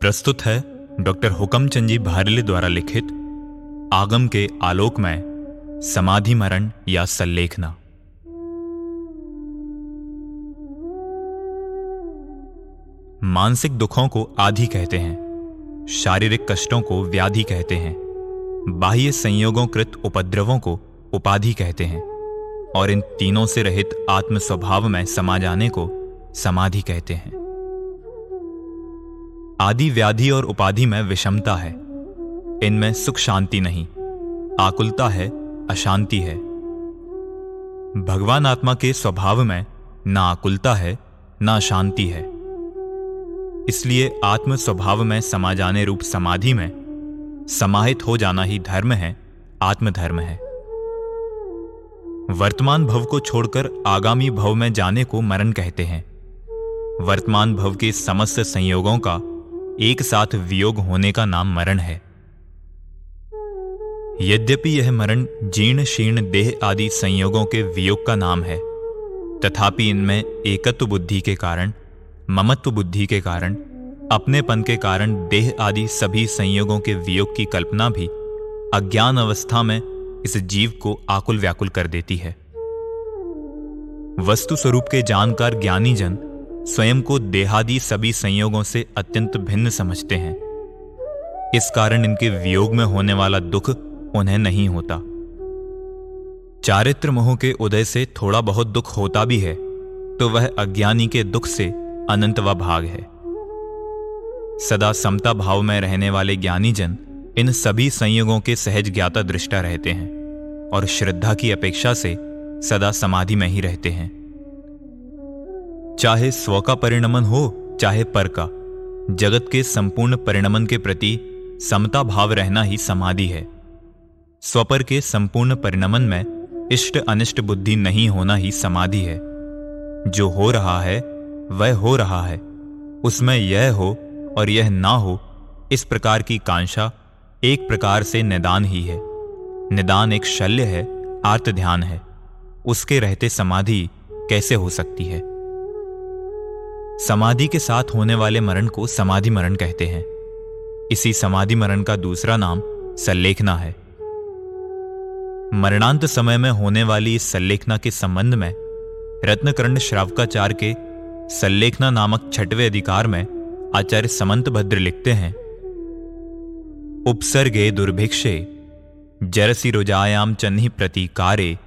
प्रस्तुत है डॉक्टर हुकमचंद जी भारले द्वारा लिखित आगम के आलोक में समाधि मरण या संलेखना मानसिक दुखों को आधि कहते हैं, शारीरिक कष्टों को व्याधि कहते हैं, बाह्य संयोगों कृत उपद्रवों को उपाधि कहते हैं, और इन तीनों से रहित आत्म स्वभाव में समा जाने को समाधि कहते हैं। आदि व्याधि और उपाधि में विषमता है। इनमें सुख शांति नहीं, आकुलता है, अशांति है। भगवान आत्मा के स्वभाव में ना आकुलता है, ना अशांति है। इसलिए आत्म स्वभाव में समा जाने रूप समाधि में समाहित हो जाना ही धर्म है, आत्मधर्म है। वर्तमान भव को छोड़कर आगामी भव में जाने को मरण कहते हैं। वर्तमान भव के समस्त संयोगों का एक साथ वियोग होने का नाम मरण है। यद्यपि यह मरण जीर्ण, शीर्ण, देह आदि संयोगों के वियोग का नाम है, तथापि इनमें एकत्व बुद्धि के कारण, ममत्व बुद्धि के कारण, अपनेपन के कारण देह आदि सभी संयोगों के वियोग की कल्पना भी अज्ञान अवस्था में इस जीव को आकुल व्याकुल कर देती है। वस्तु स्वरूप के जानकार ज्ञानी जन स्वयं को देहादि सभी संयोगों से अत्यंत भिन्न समझते हैं। इस कारण इनके वियोग में होने वाला दुख उन्हें नहीं होता। चारित्र मोह के उदय से थोड़ा बहुत दुख होता भी है तो वह अज्ञानी के दुख से अनंत व भाग है। सदा समता भाव में रहने वाले ज्ञानी जन इन सभी संयोगों के सहज ज्ञाता दृष्टा रहते हैं और श्रद्धा की अपेक्षा से सदा समाधि में ही रहते हैं। चाहे स्व का परिणमन हो, चाहे पर का। जगत के संपूर्ण परिणमन के प्रति समता भाव रहना ही समाधि है। स्वपर के संपूर्ण परिणमन में इष्ट अनिष्ट बुद्धि नहीं होना ही समाधि है। जो हो रहा है, वह हो रहा है। उसमें यह हो और यह ना हो, इस प्रकार की कांक्षा एक प्रकार से निदान ही है। निदान एक शल्य है आर्त ध्यान है। उसके रहते समाधि कैसे हो सकती है? समाधि के साथ होने वाले मरण को समाधि मरण कहते हैं। इसी समाधि मरण का दूसरा नाम सल्लेखना है। मरणांत समय में होने वाली इस सल्लेखना के संबंध में रत्नकर्ण श्रावकाचार के सल्लेखना नामक छठवें अधिकार में आचार्य समंत भद्र लिखते हैं, उपसर्गे दुर्भिक्षे, जरसी रुजायाम चन्ही प्रतिकारे,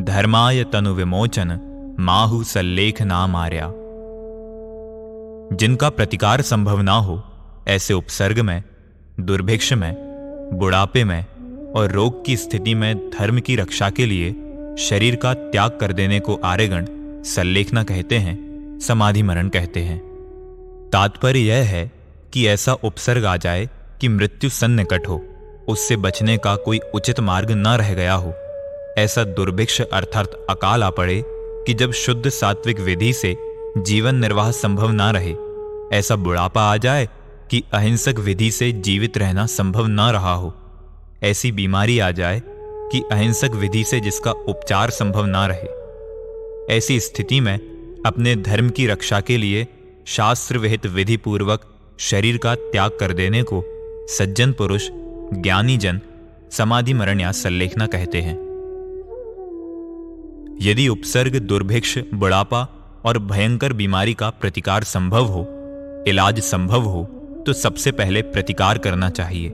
धर्माय तनु विमोचन, माहु सल्लेख नाम आर्या जिनका प्रतिकार संभव ना हो, ऐसे उपसर्ग में दुर्भिक्ष में बुढ़ापे में और रोग की स्थिति में धर्म की रक्षा के लिए शरीर का त्याग कर देने को आर्यगण संलेखना कहते हैं समाधि मरण कहते हैं। तात्पर्य यह है कि ऐसा उपसर्ग आ जाए कि मृत्यु सन्निकट हो, उससे बचने का कोई उचित मार्ग न रह गया हो। ऐसा दुर्भिक्ष अर्थात अकाल आ पड़े कि जब शुद्ध सात्विक विधि से जीवन निर्वाह संभव ना रहे। ऐसा बुढ़ापा आ जाए कि अहिंसक विधि से जीवित रहना संभव ना रहा हो। ऐसी बीमारी आ जाए कि अहिंसक विधि से जिसका उपचार संभव ना रहे। ऐसी स्थिति में अपने धर्म की रक्षा के लिए शास्त्र विहित विधि पूर्वक शरीर का त्याग कर देने को सज्जन पुरुष, ज्ञानी जन समाधि मरण या संलेखना कहते हैं। यदि उपसर्ग, दुर्भिक्ष, बुढ़ापा और भयंकर बीमारी का प्रतिकार संभव हो, इलाज संभव हो तो सबसे पहले प्रतिकार करना चाहिए,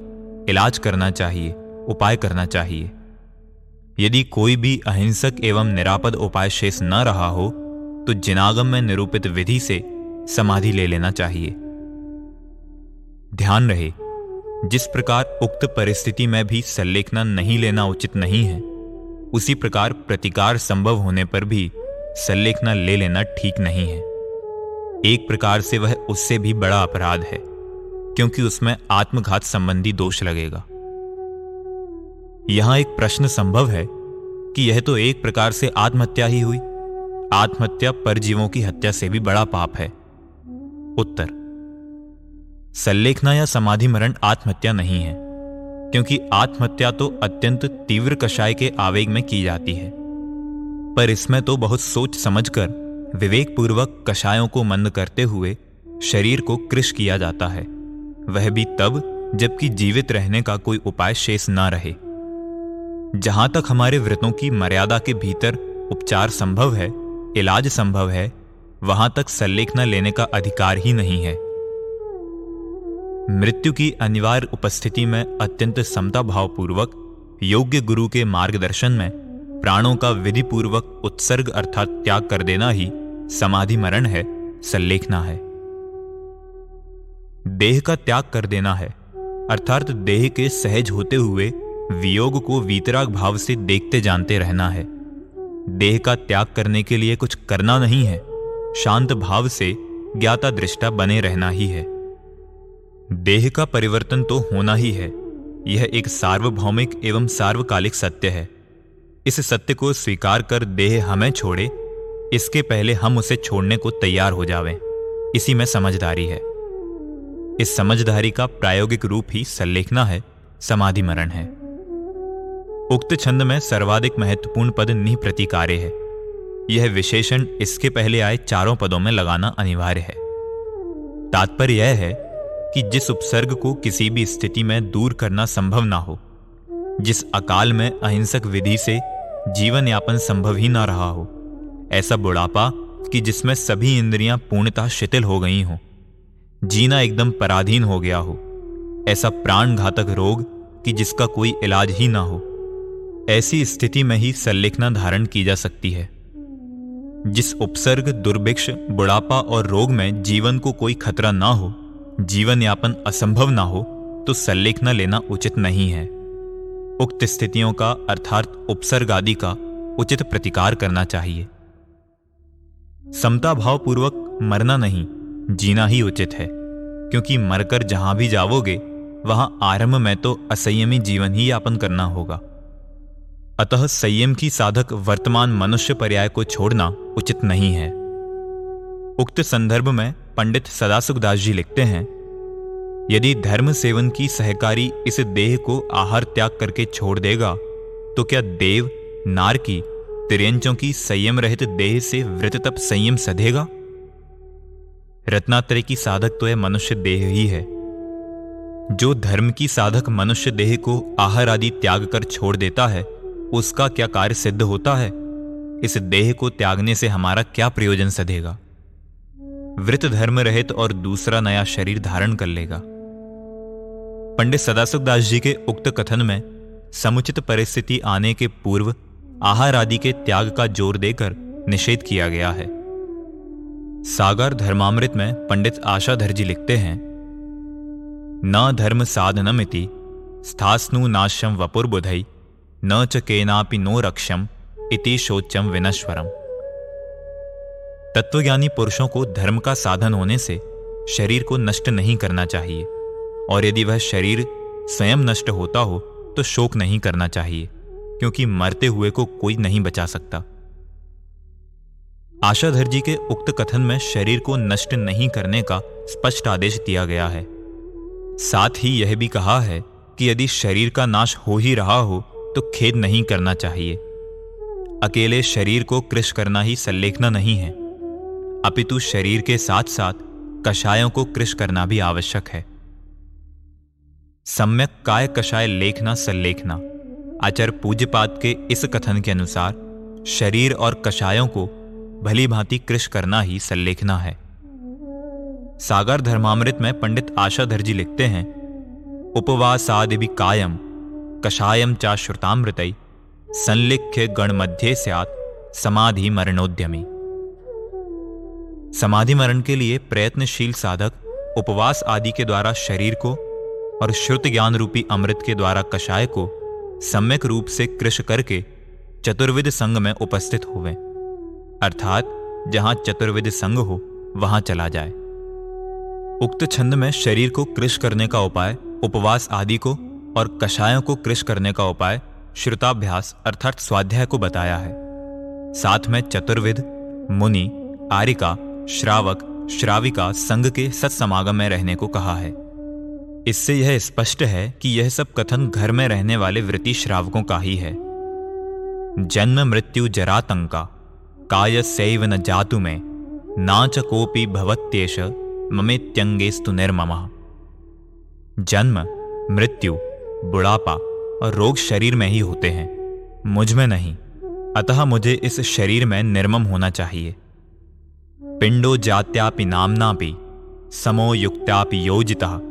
इलाज करना चाहिए, उपाय करना चाहिए। यदि कोई भी अहिंसक एवं निरापद उपाय शेष न रहा हो तो जिनागम में निरूपित विधि से समाधि ले लेना चाहिए। ध्यान रहे, जिस प्रकार उक्त परिस्थिति में भी संलेखना नहीं लेना उचित नहीं है, उसी प्रकार प्रतिकार संभव होने पर भी सल्लेखना ले लेना ठीक नहीं है। एक प्रकार से वह उससे भी बड़ा अपराध है, क्योंकि उसमें आत्मघात संबंधी दोष लगेगा। यहाँ एक प्रश्न संभव है कि यह तो एक प्रकार से आत्महत्या ही हुई। आत्महत्या परजीवों की हत्या से भी बड़ा पाप है। उत्तर। संलेखना या समाधि मरण आत्महत्या नहीं है, क्योंकि आत्महत्या तो अत्यंत तीव्र कषाय के आवेग में की जाती है। पर इसमें तो बहुत सोच समझकर, विवेकपूर्वक कषायों को मंद करते हुए शरीर को कृष किया जाता है। वह भी तब, जबकि जीवित रहने का कोई उपाय शेष न रहे। जहाँ तक हमारे व्रतों की मर्यादा के भीतर उपचार संभव है, इलाज संभव है, वहाँ तक संलेखना लेने का अधिकार ही नहीं है। मृत्यु की अनिवार्य उपस्थिति में अत्यंत समता भावपूर्वक योग्य गुरु के मार्गदर्शन में प्राणों का विधि पूर्वक उत्सर्ग अर्थात त्याग कर देना ही समाधि मरण है संलेखना है। देह का त्याग कर देना है, अर्थात देह के सहज होते हुए वियोग को वीतराग भाव से देखते जानते रहना है। देह का त्याग करने के लिए कुछ करना नहीं है, शांत भाव से ज्ञाता दृष्टा बने रहना ही है। देह का परिवर्तन तो होना ही है, यह एक सार्वभौमिक एवं सार्वकालिक सत्य है। इस सत्य को स्वीकार कर देह हमें छोड़े। इसके पहले हम उसे छोड़ने को तैयार हो जावें। इसी में समझदारी है। इस समझदारी का प्रायोगिक रूप ही संलेखना है समाधि मरण है। उक्त छंद में सर्वाधिक महत्वपूर्ण पद निह प्रतिकार्य है। यह विशेषण इसके पहले आए चारों पदों में लगाना अनिवार्य है। तात्पर्य यह है कि जिस उपसर्ग को किसी भी स्थिति में दूर करना संभव ना हो, जिस अकाल में अहिंसक विधि से जीवन यापन संभव ही ना रहा हो। ऐसा बुढ़ापा कि जिसमें सभी इंद्रियाँ पूर्णतः शिथिल हो गई हों। जीना एकदम पराधीन हो गया हो। ऐसा प्राण घातक रोग कि जिसका कोई इलाज ही ना हो। ऐसी स्थिति में ही संलेखना धारण की जा सकती है। जिस उपसर्ग, दुर्भिक्ष, बुढ़ापा और रोग में जीवन को कोई खतरा ना हो जीवन यापन असंभव ना हो तो संलेखना लेना उचित नहीं है। उक्त स्थितियों का, अर्थात उपसर्ग आदि का, उचित प्रतिकार करना चाहिए। समता भाव पूर्वक मरना नहीं, जीना ही उचित है, क्योंकि मरकर जहाँ भी जाओगे, वहाँ आरंभ में तो असंयमी जीवन ही यापन करना होगा। अतः संयम की साधक वर्तमान मनुष्य पर्याय को छोड़ना उचित नहीं है। उक्त संदर्भ में पंडित सदासुखदास जी लिखते हैं यदि धर्म सेवन की सहकारी इस देह को आहार त्याग करके छोड़ देगा तो क्या देव, नार की त्रियंचों की संयम रहित देह से व्रत तप संयम सधेगा? रत्नात्रय की साधक तो यह मनुष्य देह ही है। जो धर्म की साधक मनुष्य देह को आहार आदि त्याग कर छोड़ देता है, उसका क्या कार्य सिद्ध होता है? इस देह को त्यागने से हमारा क्या प्रयोजन सधेगा? वृत धर्म रहित और दूसरा नया शरीर धारण कर लेगा। पंडित सदासुखदास जी के उक्त कथन में समुचित परिस्थिति आने के पूर्व आहार आदि के त्याग का ज़ोर देकर निषेध किया गया है। सागर धर्मामृत में पंडित आशाधर जी लिखते हैं, न धर्म साधनमिति, स्थास्नु नाश्यम वपुर बुधई न च केनापि नो रक्षम इति शोचम विनश्वरम। तत्वज्ञानी पुरुषों को धर्म का साधन होने से शरीर को नष्ट नहीं करना चाहिए। और यदि वह शरीर स्वयं नष्ट होता हो तो शोक नहीं करना चाहिए, क्योंकि मरते हुए को कोई नहीं बचा सकता। आशाधर जी के उक्त कथन में शरीर को नष्ट नहीं करने का स्पष्ट आदेश दिया गया है। साथ ही यह भी कहा है कि यदि शरीर का नाश हो ही रहा हो तो खेद नहीं करना चाहिए। अकेले शरीर को कृष करना ही संलेखना नहीं है। अपितु शरीर के साथ साथ कषायों को कृष करना भी आवश्यक है। सम्यक काय कषाय लेखना, सल्लेखना। आचार्य पूज्यपात के इस कथन के अनुसार, शरीर और कषायों को भली भांति कृष करना ही सल्लेखना है। सागर धर्मामृत में पंडित आशाधर जी लिखते हैं, उपवासादि भी कायम कषायम चा श्रुतामृत, संलिख्य गण मध्य स्यात्, समाधि मरणोद्यमी। समाधि मरण के लिए प्रयत्नशील साधक उपवास आदि के द्वारा शरीर को और श्रुत ज्ञान रूपी अमृत के द्वारा कषाय को सम्यक रूप से कृष करके चतुर्विद संघ में उपस्थित हुए अर्थात, जहाँ चतुर्विद संघ हो, वहाँ चला जाए। उक्त छंद में शरीर को कृष करने का उपाय, उपवास आदि को और कषायों को कृष करने का उपाय श्रुताभ्यास अर्थात स्वाध्याय को बताया है। साथ में चतुर्विद मुनि आरिका श्रावक, श्राविका संघ के सत्समागम में रहने को कहा है। इससे यह स्पष्ट है कि यह सब कथन घर में रहने वाले वृत्ति श्रावकों का ही है। जन्म मृत्यु जरातंका, काय सैव न जातु में नाच कोपी भवत्येश ममेत्यंगेस्तु निर्मम। जन्म, मृत्यु, बुढ़ापा और रोग शरीर में ही होते हैं, मुझमें नहीं, अतः मुझे इस शरीर में निर्मम होना चाहिए। पिंडो जात्यापि नामनापि, समो युक्त्यापि योजिता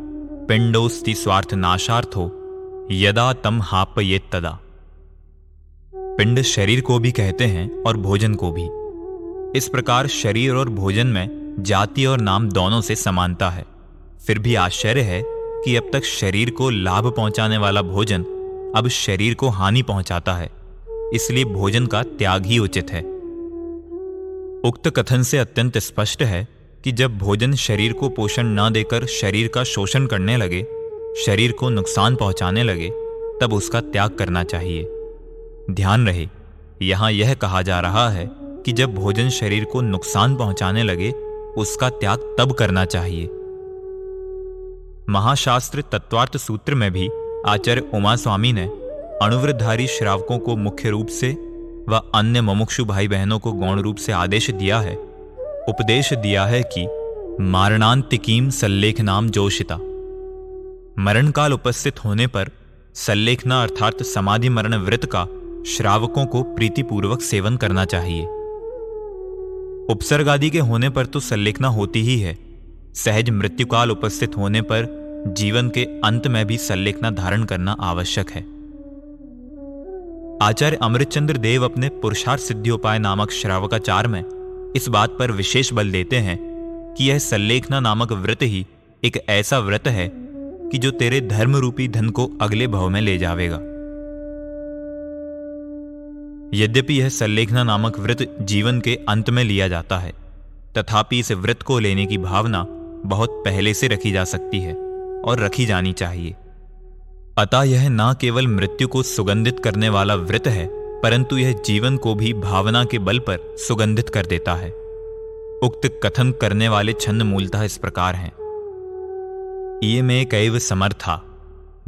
पिंडोस्ति स्वार्थ नाशार्थो, यदा तम हाप ये तदा। पिंड शरीर को भी कहते हैं और भोजन को भी। इस प्रकार शरीर और भोजन में जाति और नाम दोनों से समानता है। फिर भी आश्चर्य है कि अब तक शरीर को लाभ पहुँचाने वाला भोजन अब शरीर को हानि पहुंचाता है। इसलिए भोजन का त्याग ही उचित है। उक्त कथन से अत्यंत स्पष्ट है कि जब भोजन शरीर को पोषण न देकर शरीर का शोषण करने लगे, शरीर को नुकसान पहुँचाने लगे, तब उसका त्याग करना चाहिए। ध्यान रहे, यहाँ यह कहा जा रहा है कि जब भोजन शरीर को नुकसान पहुँचाने लगे, उसका त्याग तब करना चाहिए। महाशास्त्र तत्वार्थ सूत्र में भी आचार्य उमा स्वामी ने अणुवृद्धारी श्रावकों को मुख्य रूप से व अन्य ममुक्षु भाई बहनों को गौण रूप से आदेश दिया है उपदेश दिया है कि मारणांतिकीम सल्लेख नाम जोशिता। मरण काल उपस्थित होने पर सल्लेखना अर्थात समाधि मरण व्रत का श्रावकों को प्रीतिपूर्वक सेवन करना चाहिए। उपसर्ग आदि के होने पर तो सल्लेखना होती ही है। सहज मृत्युकाल उपस्थित होने पर जीवन के अंत में भी सल्लेखना धारण करना आवश्यक है। आचार्य अमृतचंद्र देव अपने पुरुषार्थ सिद्धियोपाय नामक श्रावकाचार में इस बात पर विशेष बल देते हैं कि यह सल्लेखना नामक व्रत ही एक ऐसा व्रत है कि जो तेरे धर्म रूपी धन को अगले भाव में ले जावेगा। यद्यपि यह सल्लेखना नामक व्रत जीवन के अंत में लिया जाता है, तथापि इस व्रत को लेने की भावना बहुत पहले से रखी जा सकती है और रखी जानी चाहिए। अतः यह न केवल मृत्यु को सुगंधित करने वाला व्रत है परंतु यह जीवन को भी भावना के बल पर सुगंधित कर देता है। उक्त कथन करने वाले छंद मूलतः इस प्रकार हैं। ये में कैव समर्था,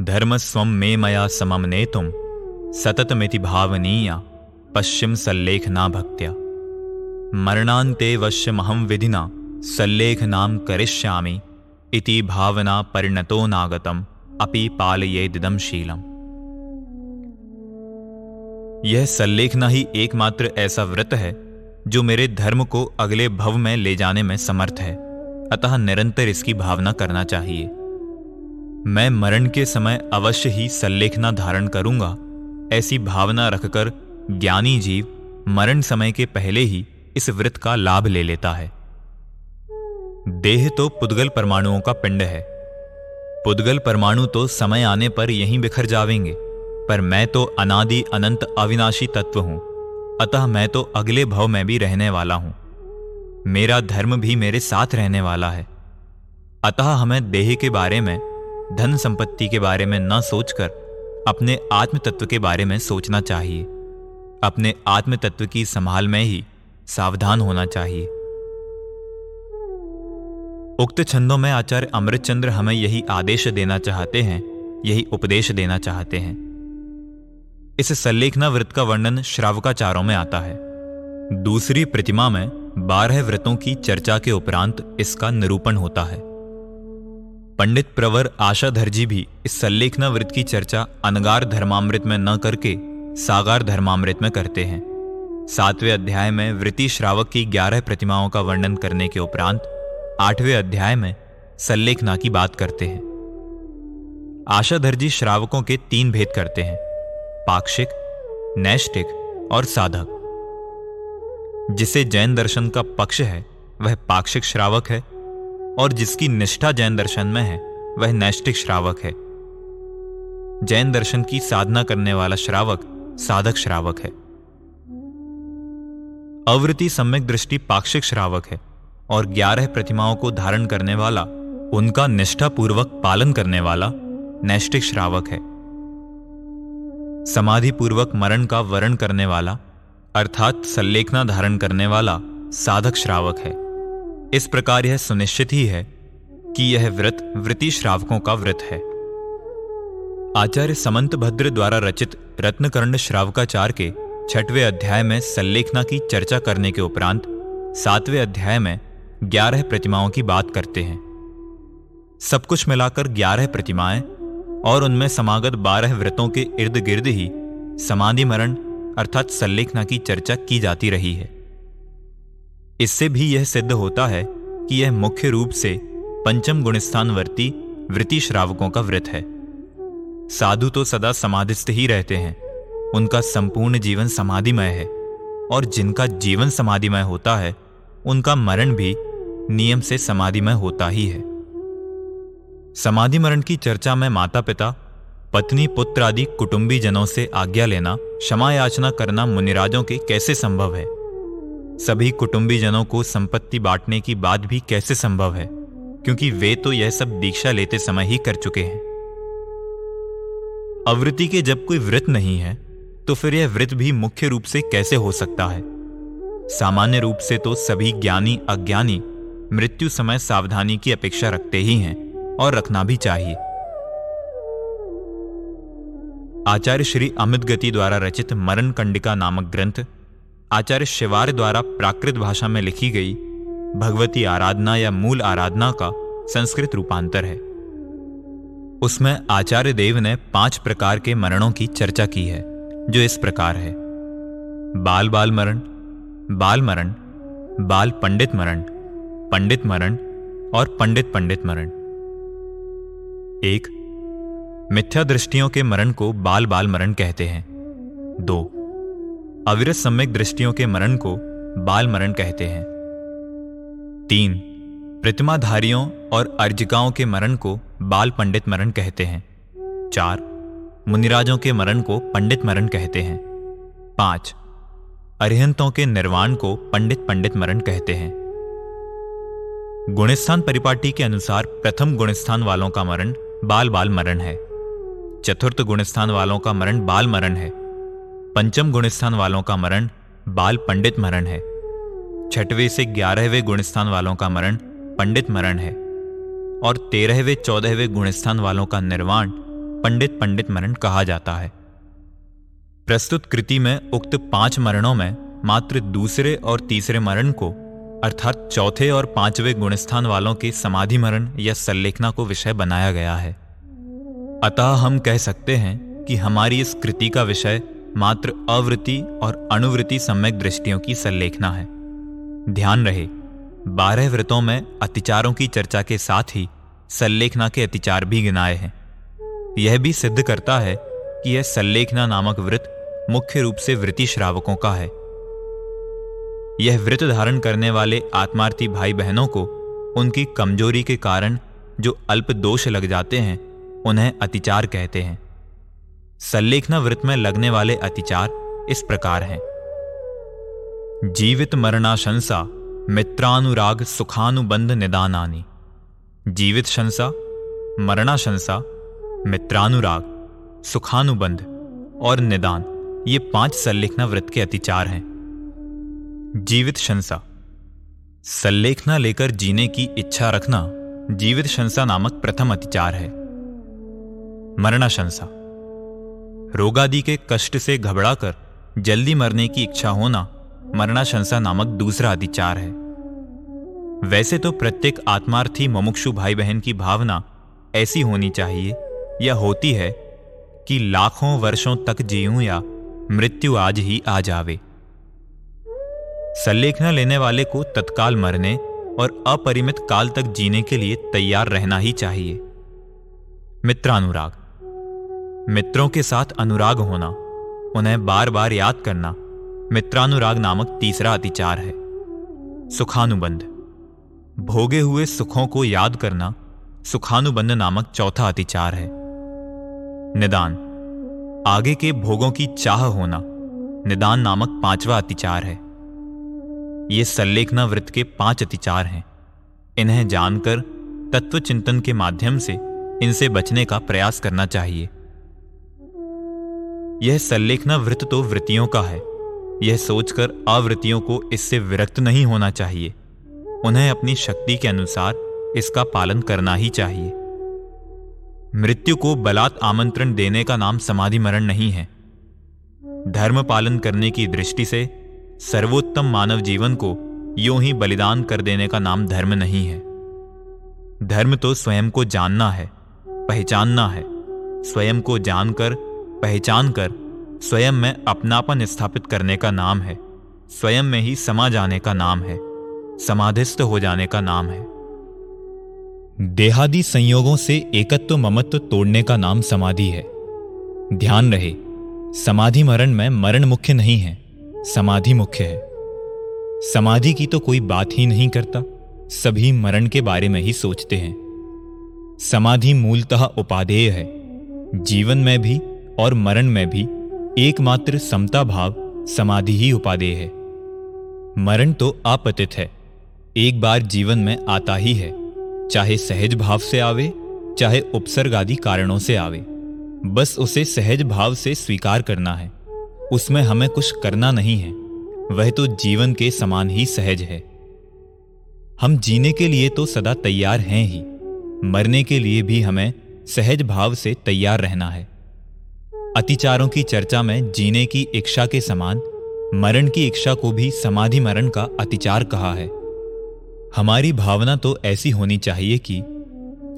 धर्म स्व मे मया समम ने तुम सततमिति भावनीय, पश्चिम सल्लेख ना भक्त्या। मरणांते वश्यमहम विधिना, सल्लेख नाम करिष्यामि, इति भावना परिणतो नागतम, अपि दिदम शीलम। यह सल्लेखना ही एकमात्र ऐसा व्रत है, जो मेरे धर्म को अगले भव में ले जाने में समर्थ है। अतः निरंतर इसकी भावना करना चाहिए। मैं मरण के समय अवश्य ही सल्लेखना धारण करूँगा, ऐसी भावना रखकर ज्ञानी जीव मरण समय के पहले ही इस व्रत का लाभ ले लेता है। देह तो पुद्गल परमाणुओं का पिंड है। पुद्गल परमाणु तो समय आने पर यहीं बिखर जावेंगे। पर मैं तो अनादि अनंत अविनाशी तत्व हूँ। अतः मैं तो अगले भव में भी रहने वाला हूँ। मेरा धर्म भी मेरे साथ रहने वाला है। अतः हमें देह के बारे में, धन संपत्ति के बारे में न सोचकर, अपने आत्म तत्व के बारे में सोचना चाहिए। अपने आत्म तत्व की संभाल में ही सावधान होना चाहिए। उक्त छंदों में आचार्य अमृतचंद्र हमें यही आदेश देना चाहते हैं, यही उपदेश देना चाहते हैं। इस सल्लेखना व्रत का वर्णन श्रावकाचारों में आता है। दूसरी प्रतिमा में बारह व्रतों की चर्चा के उपरांत इसका निरूपण होता है। पंडित प्रवर आशाधर जी भी इस सल्लेखना व्रत की चर्चा अनगार धर्मामृत में न करके सागार धर्मामृत में करते हैं। सातवें अध्याय में वृत्ति श्रावक की ग्यारह प्रतिमाओं का वर्णन करने के उपरांत आठवें अध्याय में सल्लेखना की बात करते हैं। आशाधर जी श्रावकों के तीन भेद करते हैं। पाक्षिक नैष्टिक और साधक। जिसे जैन दर्शन का पक्ष है, वह पाक्षिक श्रावक है, और जिसकी निष्ठा जैन दर्शन में है, वह नैष्टिक श्रावक है। जैन दर्शन की साधना करने वाला श्रावक, साधक श्रावक है। अवृति सम्यक दृष्टि पाक्षिक श्रावक है, और ग्यारह प्रतिमाओं को धारण करने वाला, उनका निष्ठापूर्वक पालन करने वाला नैष्टिक श्रावक है। समाधि पूर्वक मरण का वरण करने वाला, अर्थात संलेखना धारण करने वाला साधक श्रावक है। इस प्रकार यह सुनिश्चित ही है कि यह व्रत वृति श्रावकों का व्रत है। आचार्य समंत भद्र द्वारा रचित रत्नकर्ण श्रावकाचार के छठवें अध्याय में संलेखना की चर्चा करने के उपरांत सातवें अध्याय में ग्यारह प्रतिमाओं की बात करते हैं। सब कुछ मिलाकर ग्यारह प्रतिमाएँ और उनमें समागत बारह व्रतों के इर्द गिर्द ही समाधि मरण अर्थात सल्लेखना की चर्चा की जाती रही है। इससे भी यह सिद्ध होता है कि यह मुख्य रूप से पंचम गुणस्थानवर्ती वृत्ति श्रावकों का व्रत है। साधु तो सदा समाधिस्थ ही रहते हैं। उनका संपूर्ण जीवन समाधिमय है और जिनका जीवन समाधिमय होता है, उनका मरण भी नियम से समाधिमय होता ही है। समाधि मरण की चर्चा में माता पिता पत्नी, पुत्र आदि कुटुंबी जनों से आज्ञा लेना क्षमा याचना करना मुनिराजों के कैसे संभव है? सभी कुटुंबी जनों को संपत्ति बांटने की बात भी कैसे संभव है? क्योंकि वे तो यह सब दीक्षा लेते समय ही कर चुके हैं। अवृत्ति के जब कोई व्रत नहीं है तो फिर यह व्रत भी मुख्य रूप से कैसे हो सकता है? सामान्य रूप से तो सभी ज्ञानी, अज्ञानी मृत्यु समय सावधानी की अपेक्षा रखते ही हैं। और रखना भी चाहिए। आचार्य श्री अमित गति द्वारा रचित मरण कंडिका नामक ग्रंथ आचार्य शिवार द्वारा प्राकृत भाषा में लिखी गई भगवती आराधना या मूल आराधना का संस्कृत रूपांतर है। उसमें आचार्य देव ने पाँच प्रकार के मरणों की चर्चा की है, जो इस प्रकार है। बाल बाल मरण बाल मरण, बाल पंडित मरण पंडित मरण और पंडित पंडित मरण। एक, मिथ्या दृष्टियों के मरण को बाल बाल मरण कहते हैं। दो, अविरत सम्यक दृष्टियों के मरण को बाल मरण कहते हैं। तीन, प्रतिमाधारियों और अर्जिकाओं के मरण को बाल पंडित मरण कहते हैं। चार, मुनिराजों के मरण को पंडित मरण कहते हैं। पाँच, अरिहंतों के निर्वाण को पंडित पंडित मरण कहते हैं। गुणस्थान परिपाटी के अनुसार प्रथम गुणस्थान वालों का मरण बाल बाल मरण है। चतुर्थ गुणस्थान वालों का मरण बाल मरण है। पंचम गुणस्थान वालों का मरण बाल पंडित मरण है। छठवें से ग्यारहवें गुणस्थान वालों का मरण पंडित मरण है। और तेरहवें, चौदहवें गुणस्थान वालों का निर्वाण पंडित पंडित मरण कहा जाता है। प्रस्तुत कृति में उक्त पाँच मरणों में मात्र दूसरे और तीसरे मरण को अर्थात चौथे और पाँचवें गुणस्थान वालों के समाधि मरण या संलेखना को विषय बनाया गया है। अतः हम कह सकते हैं कि हमारी इस कृति का विषय मात्र अवृत्ति और अणुवृत्ति सम्यक दृष्टियों की संलेखना है। ध्यान रहे, बारह व्रतों में अतिचारों की चर्चा के साथ ही संलेखना के अतिचार भी गिनाए हैं। यह भी सिद्ध करता है कि यह सल्लेखना नामक व्रत मुख्य रूप से वृत्ति श्रावकों का है। यह व्रत धारण करने वाले आत्मार्थी भाई बहनों को उनकी कमज़ोरी के कारण जो अल्प दोष लग जाते हैं, उन्हें अतिचार कहते हैं। सल्लेखना व्रत में लगने वाले अतिचार इस प्रकार हैं। जीवित मरणाशंसा मित्रानुराग सुखानुबंध निदानानी। जीवित शंसा मरणाशंसा मित्रानुराग, सुखानुबंध और निदान, ये पाँच सल्लेखना व्रत के अतिचार हैं। जीवित शंसा। सल्लेखना लेकर जीने की इच्छा रखना जीवित शंसा नामक प्रथम अतिचार है। मरणाशंसा रोगादि के कष्ट से घबराकर जल्दी मरने की इच्छा होना मरणाशंसा नामक दूसरा अधिचार है। वैसे तो प्रत्येक आत्मार्थी ममुक्षु भाई बहन की भावना ऐसी होनी चाहिए या होती है कि लाखों वर्षों तक जीऊं या मृत्यु आज ही आ जावे। सल्लेखना लेने वाले को तत्काल मरने और अपरिमित काल तक जीने के लिए तैयार रहना ही चाहिए। मित्रानुराग, मित्रों के साथ अनुराग होना, उन्हें बार बार याद करना मित्रानुराग नामक तीसरा अतिचार है। सुखानुबंध, भोगे हुए सुखों को याद करना सुखानुबंध नामक चौथा अतिचार है। निदान, आगे के भोगों की चाह होना निदान नामक पांचवा अतिचार है। ये सल्लेखना वृत्त के पाँच अतिचार हैं। इन्हें जानकर तत्व चिंतन के माध्यम से इनसे बचने का प्रयास करना चाहिए। यह सल्लेखना वृत्त तो वृत्तियों का है। यह सोचकर आवृत्तियों को इससे विरक्त नहीं होना चाहिए। उन्हें अपनी शक्ति के अनुसार इसका पालन करना ही चाहिए। मृत्यु को बलात् आमंत्रण देने का नाम समाधि मरण नहीं है। धर्म पालन करने की दृष्टि से सर्वोत्तम मानव जीवन को यूँ ही बलिदान कर देने का नाम धर्म नहीं है। धर्म तो स्वयं को जानना है, पहचानना है। स्वयं को जानकर पहचान कर स्वयं में अपनापन स्थापित करने का नाम है। स्वयं में ही समा जाने का नाम है, समाधिस्थ हो जाने का नाम है। देहादि संयोगों से एकत्व ममत्व तोड़ने का नाम समाधि है। ध्यान रहे, समाधि मरण में मरण मुख्य नहीं है। समाधि मुख्य है। समाधि की तो कोई बात ही नहीं करता। सभी मरण के बारे में ही सोचते हैं। समाधि मूलतः उपादेय है। जीवन में भी और मरण में भी एकमात्र समता भाव समाधि ही उपादेय है। मरण तो आपतित है। एक बार जीवन में आता ही है। चाहे सहज भाव से आवे, चाहे उपसर्ग आदि कारणों से आवे। बस उसे सहज भाव से स्वीकार करना है। उसमें हमें कुछ करना नहीं है। वह तो जीवन के समान ही सहज है। हम जीने के लिए तो सदा तैयार हैं ही। मरने के लिए भी हमें सहज भाव से तैयार रहना है। अतिचारों की चर्चा में जीने की इच्छा के समान, मरण की इच्छा को भी समाधि मरण का अतिचार कहा है। हमारी भावना तो ऐसी होनी चाहिए कि,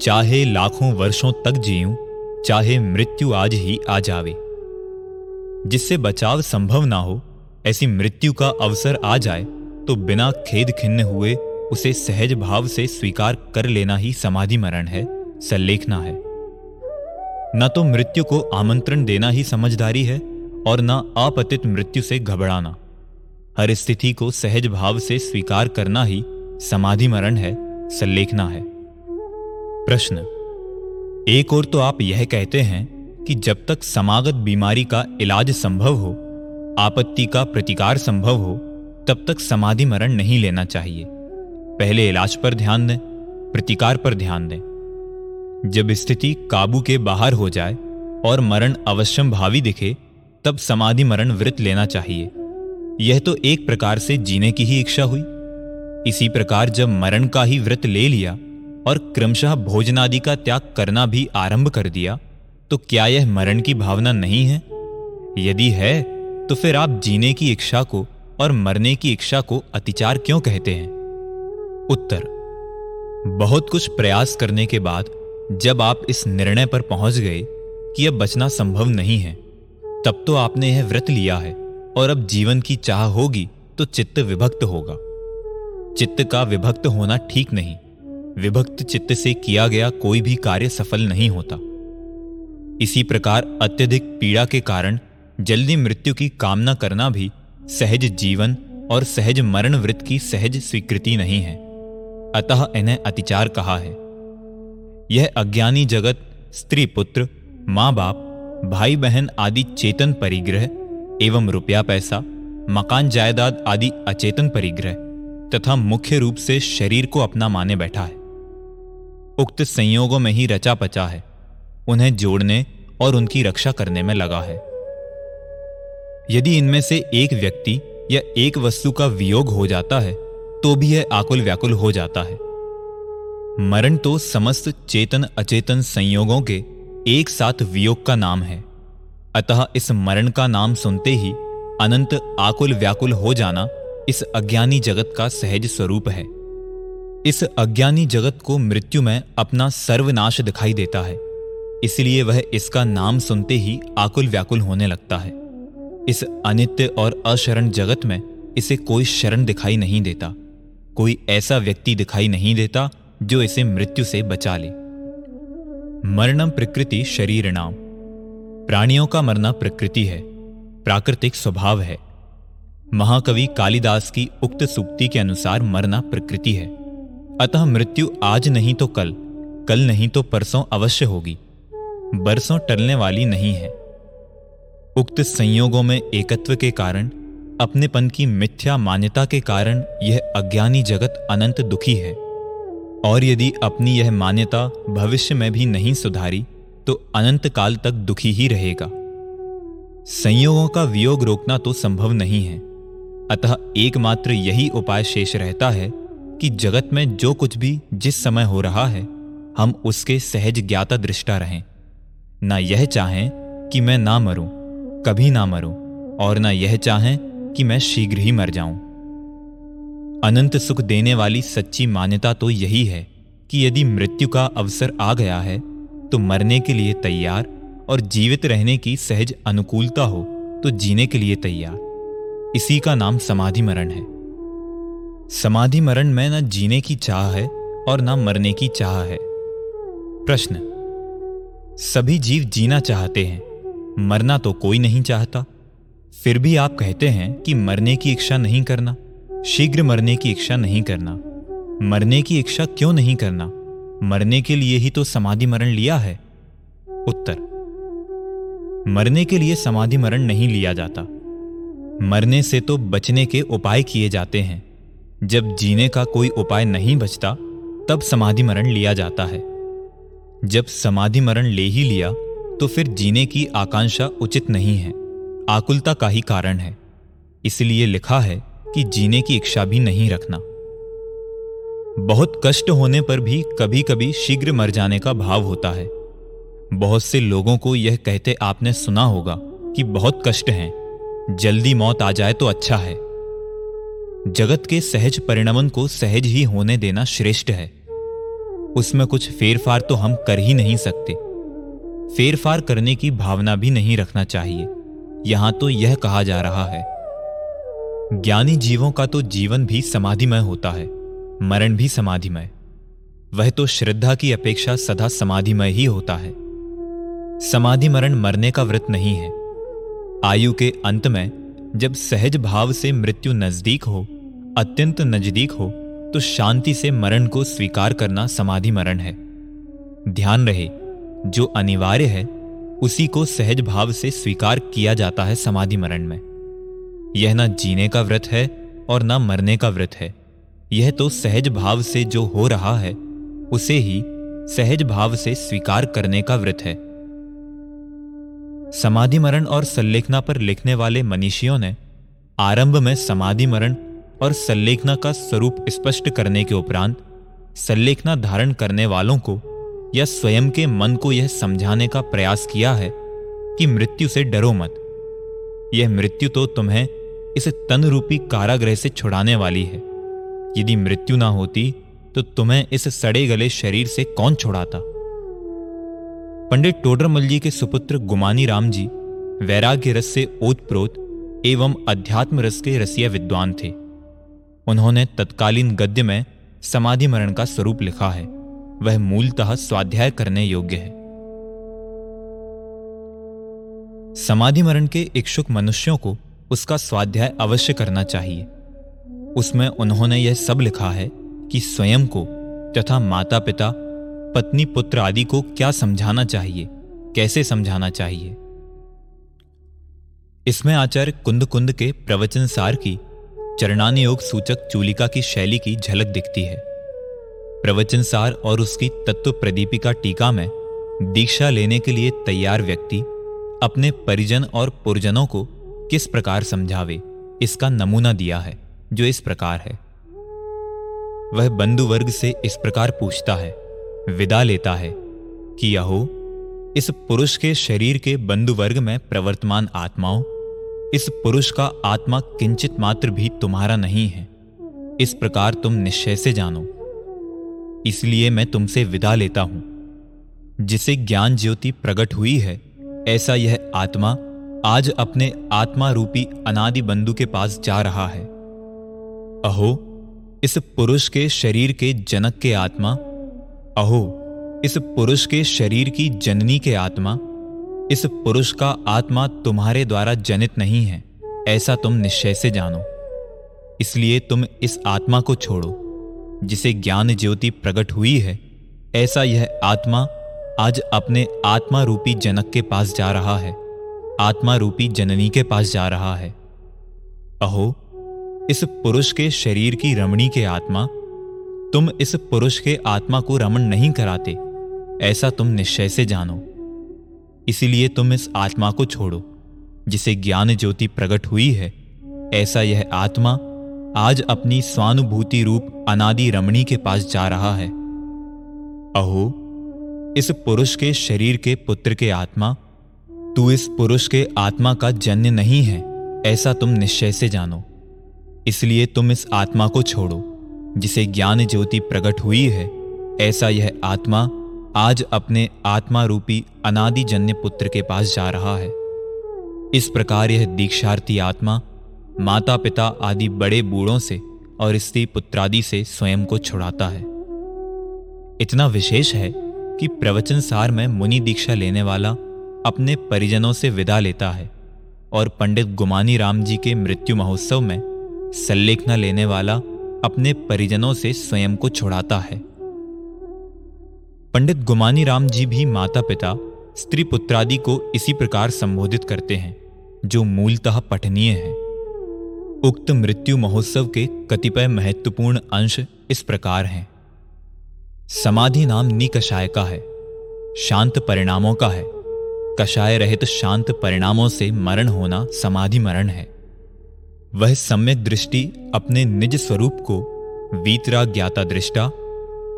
चाहे लाखों वर्षों तक जीऊं, चाहे मृत्यु आज ही आ जावे। जिससे बचाव संभव ना हो, ऐसी मृत्यु का अवसर आ जाए तो बिना खेद खिन्न हुए उसे सहज भाव से स्वीकार कर लेना ही समाधि मरण है, सल्लेखना है। न तो मृत्यु को आमंत्रण देना ही समझदारी है, और न आपतित मृत्यु से घबराना। हर स्थिति को सहज भाव से स्वीकार करना ही समाधि मरण है, सल्लेखना है। प्रश्न। एक और तो आप यह कहते हैं कि जब तक समागत बीमारी का इलाज संभव हो, आपत्ति का प्रतिकार संभव हो, तब तक समाधि मरण नहीं लेना चाहिए। पहले इलाज पर ध्यान दें, प्रतिकार पर ध्यान दें। जब स्थिति काबू के बाहर हो जाए और मरण अवश्यम भावी दिखे, तब समाधि मरण व्रत लेना चाहिए। यह तो एक प्रकार से जीने की ही इच्छा हुई। इसी प्रकार जब मरण का ही व्रत ले लिया और क्रमशः भोजनादि का त्याग करना भी आरंभ कर दिया तो क्या यह मरण की भावना नहीं है? यदि है तो फिर आप जीने की इच्छा को और मरने की इच्छा को अतिचार क्यों कहते हैं? उत्तर, बहुत कुछ प्रयास करने के बाद जब आप इस निर्णय पर पहुँच गए कि अब बचना संभव नहीं है, तब तो आपने यह व्रत लिया है और अब जीवन की चाह होगी तो चित्त विभक्त होगा। चित्त का विभक्त होना ठीक नहीं। विभक्त चित्त से किया गया कोई भी कार्य सफल नहीं होता। इसी प्रकार अत्यधिक पीड़ा के कारण जल्दी मृत्यु की कामना करना भी सहज जीवन और सहज मरण व्रत की सहज स्वीकृति नहीं है। अतः इन्हें अतिचार कहा है। यह अज्ञानी जगत, स्त्री पुत्र माँ बाप भाई बहन आदि चेतन परिग्रह एवं रुपया पैसा, मकान जायदाद आदि अचेतन परिग्रह तथा मुख्य रूप से शरीर को अपना माने बैठा है। उक्त संयोगों में ही रचा पचा है। उन्हें जोड़ने और उनकी रक्षा करने में लगा है। यदि इनमें से एक व्यक्ति या एक वस्तु का वियोग हो जाता है तो भी यह आकुल व्याकुल हो जाता है। मरण तो समस्त चेतन अचेतन संयोगों के एक साथ वियोग का नाम है। अतः इस मरण का नाम सुनते ही अनंत आकुल व्याकुल हो जाना इस अज्ञानी जगत का सहज स्वरूप है। इस अज्ञानी जगत को मृत्यु में अपना सर्वनाश दिखाई देता है। इसलिए वह इसका नाम सुनते ही आकुल व्याकुल होने लगता है। इस अनित्य और अशरण जगत में इसे कोई शरण दिखाई नहीं देता, कोई ऐसा व्यक्ति दिखाई नहीं देता जो इसे मृत्यु से बचा ले। मरणम प्रकृति शरीर नाम प्राणियों का मरना प्रकृति है, प्राकृतिक स्वभाव है। महाकवि कालिदास की उक्त सूक्ति के अनुसार मरना प्रकृति है। अतः मृत्यु आज नहीं तो कल कल नहीं तो परसों अवश्य होगी। बरसों टलने वाली नहीं है। उक्त संयोगों में एकत्व के कारण, अपनेपन की मिथ्या मान्यता के कारण यह अज्ञानी जगत अनंत दुखी है। और यदि अपनी यह मान्यता भविष्य में भी नहीं सुधारी तो अनंत काल तक दुखी ही रहेगा। संयोगों का वियोग रोकना तो संभव नहीं है। अतः एकमात्र यही उपाय शेष रहता है कि जगत में जो कुछ भी जिस समय हो रहा है, हम उसके सहज ज्ञाता दृष्टा रहें। न यह चाहें कि मैं ना मरूं, कभी ना मरूं, और ना यह चाहें कि मैं शीघ्र ही मर जाऊँ। अनंत सुख देने वाली सच्ची मान्यता तो यही है कि यदि मृत्यु का अवसर आ गया है तो मरने के लिए तैयार और जीवित रहने की सहज अनुकूलता हो तो जीने के लिए तैयार। इसी का नाम समाधि मरण है। समाधि मरण में न जीने की चाह है और न मरने की चाह है। प्रश्न सभी जीव जीना चाहते हैं, मरना तो कोई नहीं चाहता। फिर भी आप कहते हैं कि मरने की इच्छा नहीं करना, शीघ्र मरने की इच्छा नहीं करना। मरने की इच्छा क्यों नहीं करना? मरने के लिए ही तो समाधि मरण लिया है। उत्तर, मरने के लिए समाधि मरण नहीं लिया जाता। मरने से तो बचने के उपाय किए जाते हैं। जब जीने का कोई उपाय नहीं बचता, तब समाधि मरण लिया जाता है। जब समाधि मरण ले ही लिया तो फिर जीने की आकांक्षा उचित नहीं है। आकुलता का ही कारण है। इसलिए लिखा है कि जीने की इच्छा भी नहीं रखना। बहुत कष्ट होने पर भी कभी कभी शीघ्र मर जाने का भाव होता है। बहुत से लोगों को यह कहते आपने सुना होगा कि बहुत कष्ट हैं। जल्दी मौत आ जाए तो अच्छा है। जगत के सहज परिणमन को सहज ही होने देना श्रेष्ठ है। उसमें कुछ फेरफार तो हम कर ही नहीं सकते। फेरफार करने की भावना भी नहीं रखना चाहिए। यहाँ तो यह कहा जा रहा है। ज्ञानी जीवों का तो जीवन भी समाधिमय होता है, मरण भी समाधिमय। वह तो श्रद्धा की अपेक्षा सदा समाधिमय ही होता है। समाधि मरण मरने का व्रत नहीं है। आयु के अंत में जब सहज भाव से मृत्यु नज़दीक हो, अत्यंत नज़दीक हो तो शांति से मरण को स्वीकार करना समाधि मरण है। ध्यान रहे, जो अनिवार्य है, उसी को सहज भाव से स्वीकार किया जाता है समाधि मरण में। यह ना जीने का व्रत है और ना मरने का व्रत है। यह तो सहज भाव से जो हो रहा है, उसे ही सहज भाव से स्वीकार करने का व्रत है। समाधि मरण और संलेखना पर लिखने वाले मनीषियों ने आरंभ में समाधि मरण और सल्लेखना का स्वरूप स्पष्ट करने के उपरांत संलेखना धारण करने वालों को या स्वयं के मन को यह समझाने का प्रयास किया है कि मृत्यु से डरो मत। यह मृत्यु तो तुम्हें इस तन रूपी कारागृह से छुड़ाने वाली है। यदि मृत्यु ना होती तो तुम्हें इस सड़े गले शरीर से कौन छुड़ाता? पंडित टोडरमल जी के सुपुत्र गुमानी राम जी वैराग्य रस से ओतप्रोत एवं अध्यात्म रस के रसिया विद्वान थे। उन्होंने तत्कालीन गद्य में समाधि मरण का स्वरूप लिखा है। वह मूलतः स्वाध्याय करने योग्य है। समाधि मरण के इच्छुक मनुष्यों को उसका स्वाध्याय अवश्य करना चाहिए। उसमें उन्होंने यह सब लिखा है कि स्वयं को तथा माता पिता पत्नी, पुत्र आदि को क्या समझाना चाहिए, कैसे समझाना चाहिए। इसमें आचार्य कुंद कुंद के प्रवचन सार की चरणान योग सूचक चूलिका की शैली की झलक दिखती है। प्रवचन सार और उसकी तत्व प्रदीपिका टीका में दीक्षा लेने के लिए तैयार व्यक्ति अपने परिजन और पुरजनों को किस प्रकार समझावे, इसका नमूना दिया है, जो इस प्रकार है। वह बंधु वर्ग से इस प्रकार पूछता है, विदा लेता है कि यहो इस पुरुष के शरीर के बंधु वर्ग में प्रवर्तमान आत्माओं इस पुरुष का आत्मा किंचित मात्र भी तुम्हारा नहीं है। इस प्रकार तुम निश्चय से जानो। इसलिए मैं तुमसे विदा लेता हूँ। जिसे ज्ञान ज्योति प्रकट हुई है, ऐसा यह आत्मा आज अपने आत्मा रूपी अनादि बंधु के पास जा रहा है। अहो, इस पुरुष के शरीर के जनक के आत्मा। अहो, इस पुरुष के शरीर की जननी के आत्मा। इस पुरुष का आत्मा तुम्हारे द्वारा जनित नहीं है, ऐसा तुम निश्चय से जानो। इसलिए तुम इस आत्मा को छोड़ो, जिसे ज्ञान ज्योति प्रकट हुई है, ऐसा यह आत्मा आज अपने आत्मा रूपी जनक के पास जा रहा है आत्मा रूपी जननी के पास जा रहा है। अहो, इस पुरुष के शरीर की रमणी के आत्मा, तुम इस पुरुष के आत्मा को रमण नहीं कराते, ऐसा तुम निश्चय से जानो। इसीलिए तुम इस आत्मा को छोड़ो, जिसे ज्ञान ज्योति प्रकट हुई है। ऐसा यह आत्मा आज अपनी स्वानुभूति रूप अनादि रमणी के पास जा रहा है। अहो, इस पुरुष के शरीर के पुत्र के आत्मा, तू इस पुरुष के आत्मा का जन्य नहीं है, ऐसा तुम निश्चय से जानो। इसलिए तुम इस आत्मा को छोड़ो, जिसे ज्ञान ज्योति प्रकट हुई है। ऐसा यह आत्मा आज अपने आत्मा रूपी अनादिजन्य पुत्र के पास जा रहा है। इस प्रकार यह दीक्षार्थी आत्मा माता पिता आदि बड़े बूढ़ों से और स्त्री पुत्रादि से स्वयं को छुड़ाता है। इतना विशेष है कि प्रवचन सार में मुनि दीक्षा लेने वाला अपने परिजनों से विदा लेता है और पंडित गुमानी राम जी के मृत्यु महोत्सव में संलेखना लेने वाला अपने परिजनों से स्वयं को छुड़ाता है। पंडित गुमानी राम जी भी माता पिता स्त्री पुत्रादि को इसी प्रकार संबोधित करते हैं, जो मूलतः पठनीय है। उक्त मृत्यु महोत्सव के कतिपय महत्वपूर्ण अंश इस प्रकार हैं। समाधि नाम निकषाय का है, शांत परिणामों का है। कषाय रहित शांत परिणामों से मरण होना समाधि मरण है। वह सम्यक दृष्टि अपने निज स्वरूप को, वीतरा ज्ञाता दृष्टा,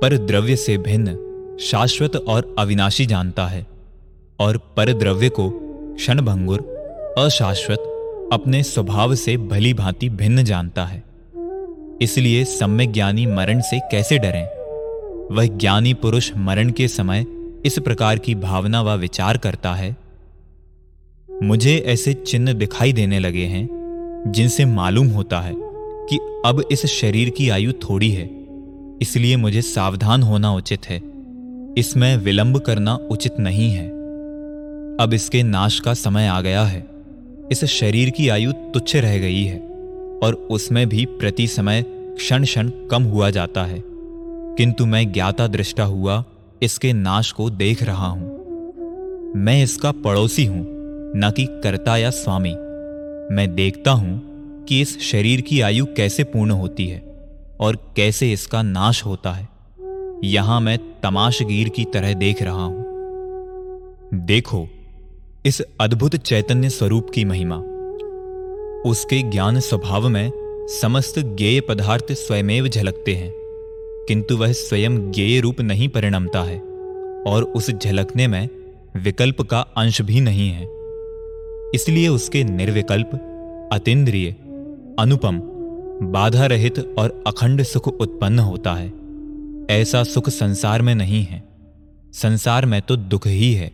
पर द्रव्य से भिन्न शाश्वत और अविनाशी जानता है और पर द्रव्य को क्षणभंगुर, अशाश्वत, अपने स्वभाव से भली भांति भिन्न जानता है। इसलिए सम्य ज्ञानी मरण से कैसे डरें? वह ज्ञानी पुरुष मरण के समय इस प्रकार की भावना व विचार करता है। मुझे ऐसे चिन्ह दिखाई देने लगे हैं, जिनसे मालूम होता है कि अब इस शरीर की आयु थोड़ी है, इसलिए मुझे सावधान होना उचित है। इसमें विलंब करना उचित नहीं है। अब इसके नाश का समय आ गया है। इस शरीर की आयु तुच्छ रह गई है और उसमें भी प्रति समय क्षण क्षण कम हुआ जाता है। किंतु मैं ज्ञाता दृष्टा हुआ इसके नाश को देख रहा हूँ। मैं इसका पड़ोसी हूँ, न कि कर्ता या स्वामी। मैं देखता हूँ कि इस शरीर की आयु कैसे पूर्ण होती है और कैसे इसका नाश होता है। यहाँ मैं तमाशगीर की तरह देख रहा हूँ। देखो, इस अद्भुत चैतन्य स्वरूप की महिमा। उसके ज्ञान स्वभाव में समस्त ज्ञेय पदार्थ स्वयमेव झलकते हैं, किंतु वह स्वयं ज्ञेय रूप नहीं परिणमता है, और उस झलकने में विकल्प का अंश भी नहीं है। इसलिए उसके निर्विकल्प अतिद्रिय अनुपम बाधा रहित और अखंड सुख उत्पन्न होता है। ऐसा सुख संसार में नहीं है। संसार में तो दुख ही है।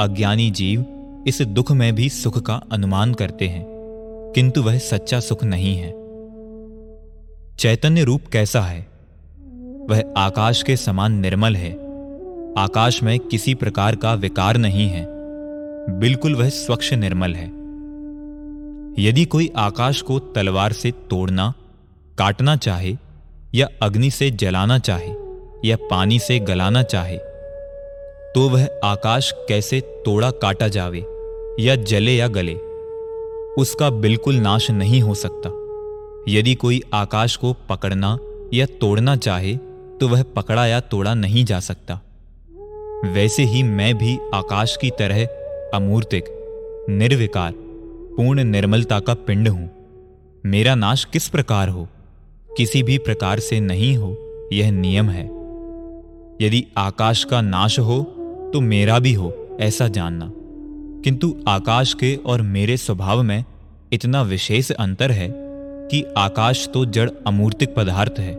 अज्ञानी जीव इस दुख में भी सुख का अनुमान करते हैं, किंतु वह सच्चा सुख नहीं है। चैतन्य रूप कैसा है? वह आकाश के समान निर्मल है। आकाश में किसी प्रकार का विकार नहीं है। बिल्कुल वह स्वच्छ निर्मल है। यदि कोई आकाश को तलवार से तोड़ना, काटना चाहे या अग्नि से जलाना चाहे या पानी से गलाना चाहे तो वह आकाश कैसे तोड़ा काटा जावे या जले या गले, उसका बिल्कुल नाश नहीं हो सकता। यदि कोई आकाश को पकड़ना या तोड़ना चाहे तो वह पकड़ा या तोड़ा नहीं जा सकता। वैसे ही मैं भी आकाश की तरह अमूर्तिक, निर्विकार, पूर्ण निर्मलता का पिंड हूँ। मेरा नाश किस प्रकार हो? किसी भी प्रकार से नहीं हो, यह नियम है। यदि आकाश का नाश हो तो मेरा भी हो, ऐसा जानना। किंतु आकाश के और मेरे स्वभाव में इतना विशेष अंतर है कि आकाश तो जड़ अमूर्तिक पदार्थ है,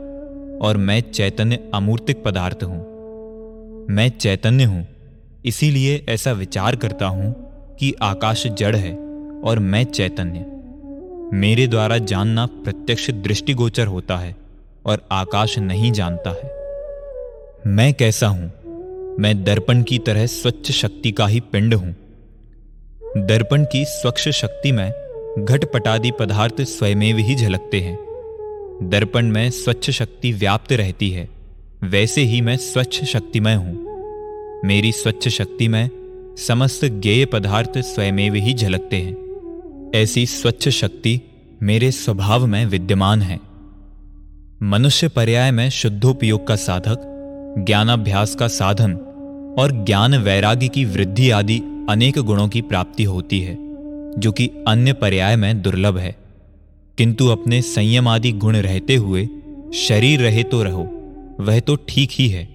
और मैं चैतन्य अमूर्तिक पदार्थ हूँ। मैं चैतन्य हूँ, इसीलिए ऐसा विचार करता हूँ कि आकाश जड़ है, और मैं चैतन्य। मेरे द्वारा जानना प्रत्यक्ष दृष्टिगोचर होता है और आकाश नहीं जानता है। मैं कैसा हूँ? मैं दर्पण की तरह स्वच्छ शक्ति का ही पिंड हूँ। दर्पण की स्वच्छ शक्ति में घटपटादि पदार्थ स्वयमेव ही झलकते हैं। दर्पण में स्वच्छ शक्ति व्याप्त रहती है, वैसे ही मैं स्वच्छ शक्तिमय हूँ। मेरी स्वच्छ शक्ति में समस्त गेय पदार्थ स्वयमेव ही झलकते हैं। ऐसी स्वच्छ शक्ति मेरे स्वभाव में विद्यमान है। मनुष्य पर्याय में शुद्धोपयोग का साधक, ज्ञानाभ्यास का साधन और ज्ञान वैराग्य की वृद्धि आदि अनेक गुणों की प्राप्ति होती है, जो कि अन्य पर्याय में दुर्लभ है। किंतु अपने संयम आदि गुण रहते हुए, शरीर रहे तो रहो, वह तो ठीक ही है।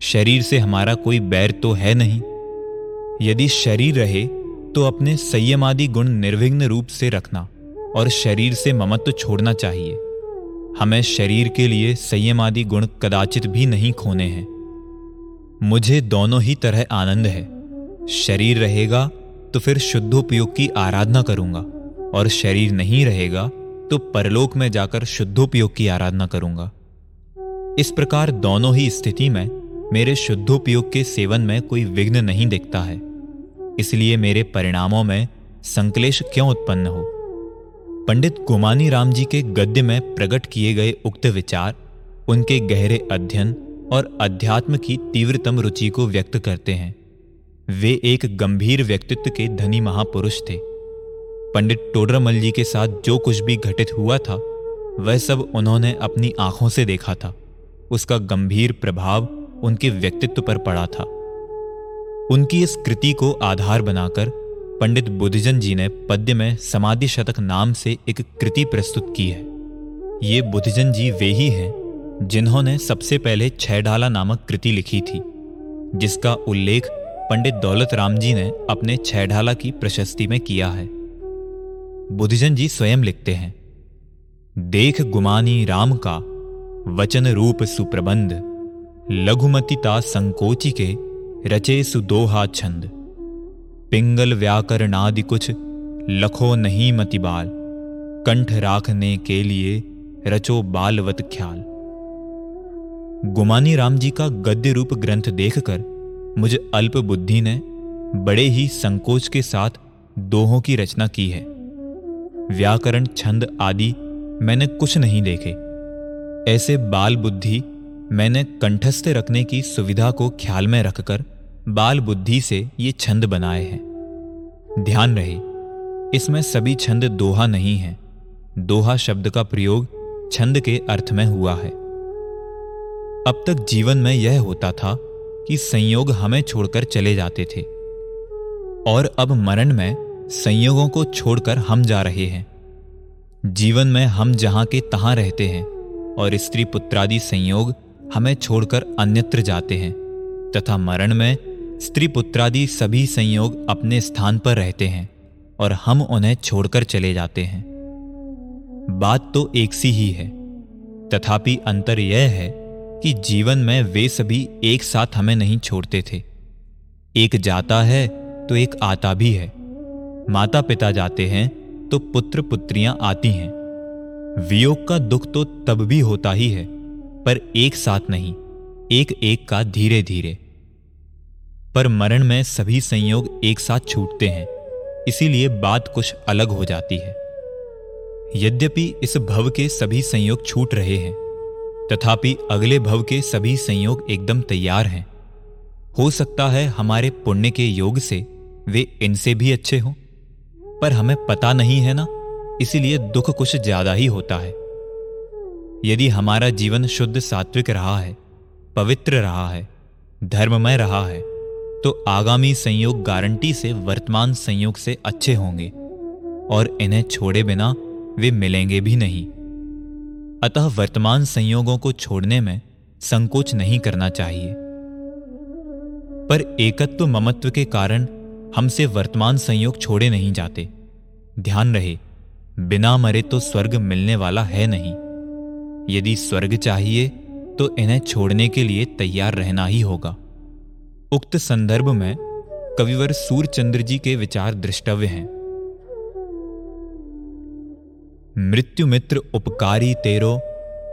शरीर से हमारा कोई बैर तो है नहीं। यदि शरीर रहे तो अपने संयमादि गुण निर्विघ्न रूप से रखना और शरीर से ममत्व तो छोड़ना चाहिए। हमें शरीर के लिए संयमादि गुण कदाचित भी नहीं खोने हैं। मुझे दोनों ही तरह आनंद है। शरीर रहेगा तो फिर शुद्धोपयोग की आराधना करूँगा और शरीर नहीं रहेगा तो परलोक में जाकर शुद्धोपयोग की आराधना करूँगा। इस प्रकार दोनों ही स्थिति में मेरे शुद्धोपयोग के सेवन में कोई विघ्न नहीं दिखता है। इसलिए मेरे परिणामों में संकलेश क्यों उत्पन्न हो? पंडित गुमानी राम जी के गद्य में प्रकट किए गए उक्त विचार उनके गहरे अध्ययन और अध्यात्म की तीव्रतम रुचि को व्यक्त करते हैं। वे एक गंभीर व्यक्तित्व के धनी महापुरुष थे। पंडित टोडरमल जी के साथ जो कुछ भी घटित हुआ था, वह सब उन्होंने अपनी आँखों से देखा था। उसका गंभीर प्रभाव उनके व्यक्तित्व पर पड़ा था। उनकी इस कृति को आधार बनाकर पंडित बुद्धजन जी ने पद्य में समाधि शतक नाम से एक कृति प्रस्तुत की है। ये बुद्धजन जी वे ही हैं जिन्होंने सबसे पहले छह डाला नामक कृति लिखी थी, जिसका उल्लेख पंडित दौलत राम जी ने अपने छह ढाला की प्रशस्ति में किया है। बुद्धजन जी स्वयं लिखते हैं, देख गुमानी राम का वचन रूप सुप्रबंध लघुमतिता संकोची के रचे सुदोहा छंद। पिंगल व्याकरणादि कुछ लखो नहीं मतिबाल कंठ राखने के लिए रचो बालवत ख्याल। गुमानी राम जी का गद्य रूप ग्रंथ देखकर मुझे अल्प बुद्धि ने बड़े ही संकोच के साथ दोहों की रचना की है। व्याकरण छंद आदि मैंने कुछ नहीं देखे। ऐसे बाल बुद्धि मैंने कंठस्थ रखने की सुविधा को ख्याल में रखकर बाल बुद्धि से ये छंद बनाए हैं। ध्यान रहे, इसमें सभी छंद दोहा नहीं है। दोहा शब्द का प्रयोग छंद के अर्थ में हुआ है। अब तक जीवन में यह होता था कि संयोग हमें छोड़कर चले जाते थे। और अब मरण में संयोगों को छोड़कर हम जा रहे हैं। जीवन में हम जहाँ के तहां रहते हैं और स्त्री पुत्रादि संयोग हमें छोड़कर अन्यत्र जाते हैं, तथा मरण में स्त्री पुत्रादि सभी संयोग अपने स्थान पर रहते हैं और हम उन्हें छोड़कर चले जाते हैं। बात तो एक सी ही है। तथापि अंतर यह है कि जीवन में वे सभी एक साथ हमें नहीं छोड़ते थे। एक जाता है तो एक आता भी है। माता पिता जाते हैं तो पुत्र पुत्रियाँ आती हैं। वियोग का दुख तो तब भी होता ही है, पर एक साथ नहीं एक एक का धीरे धीरे पर मरण में सभी संयोग एक साथ छूटते हैं। इसीलिए बात कुछ अलग हो जाती है। यद्यपि इस भव के सभी संयोग छूट रहे हैं, तथापि अगले भव के सभी संयोग एकदम तैयार हैं। हो सकता है हमारे पुण्य के योग से वे इनसे भी अच्छे हों, पर हमें पता नहीं है ना, इसीलिए दुख कुछ ज़्यादा ही होता है। यदि हमारा जीवन शुद्ध सात्विक रहा है, पवित्र रहा है, धर्ममय रहा है तो आगामी संयोग गारंटी से वर्तमान संयोग से अच्छे होंगे और इन्हें छोड़े बिना वे मिलेंगे भी नहीं। अतः वर्तमान संयोगों को छोड़ने में संकोच नहीं करना चाहिए। पर एकत्व ममत्व के कारण हमसे वर्तमान संयोग छोड़े नहीं जाते। ध्यान रहे, बिना मरे तो स्वर्ग मिलने वाला है नहीं। यदि स्वर्ग चाहिए तो इन्हें छोड़ने के लिए तैयार रहना ही होगा। उक्त संदर्भ में कविवर सूरचंद्र जी के विचार दृष्टव्य हैं। मृत्यु मित्र उपकारी तेरो,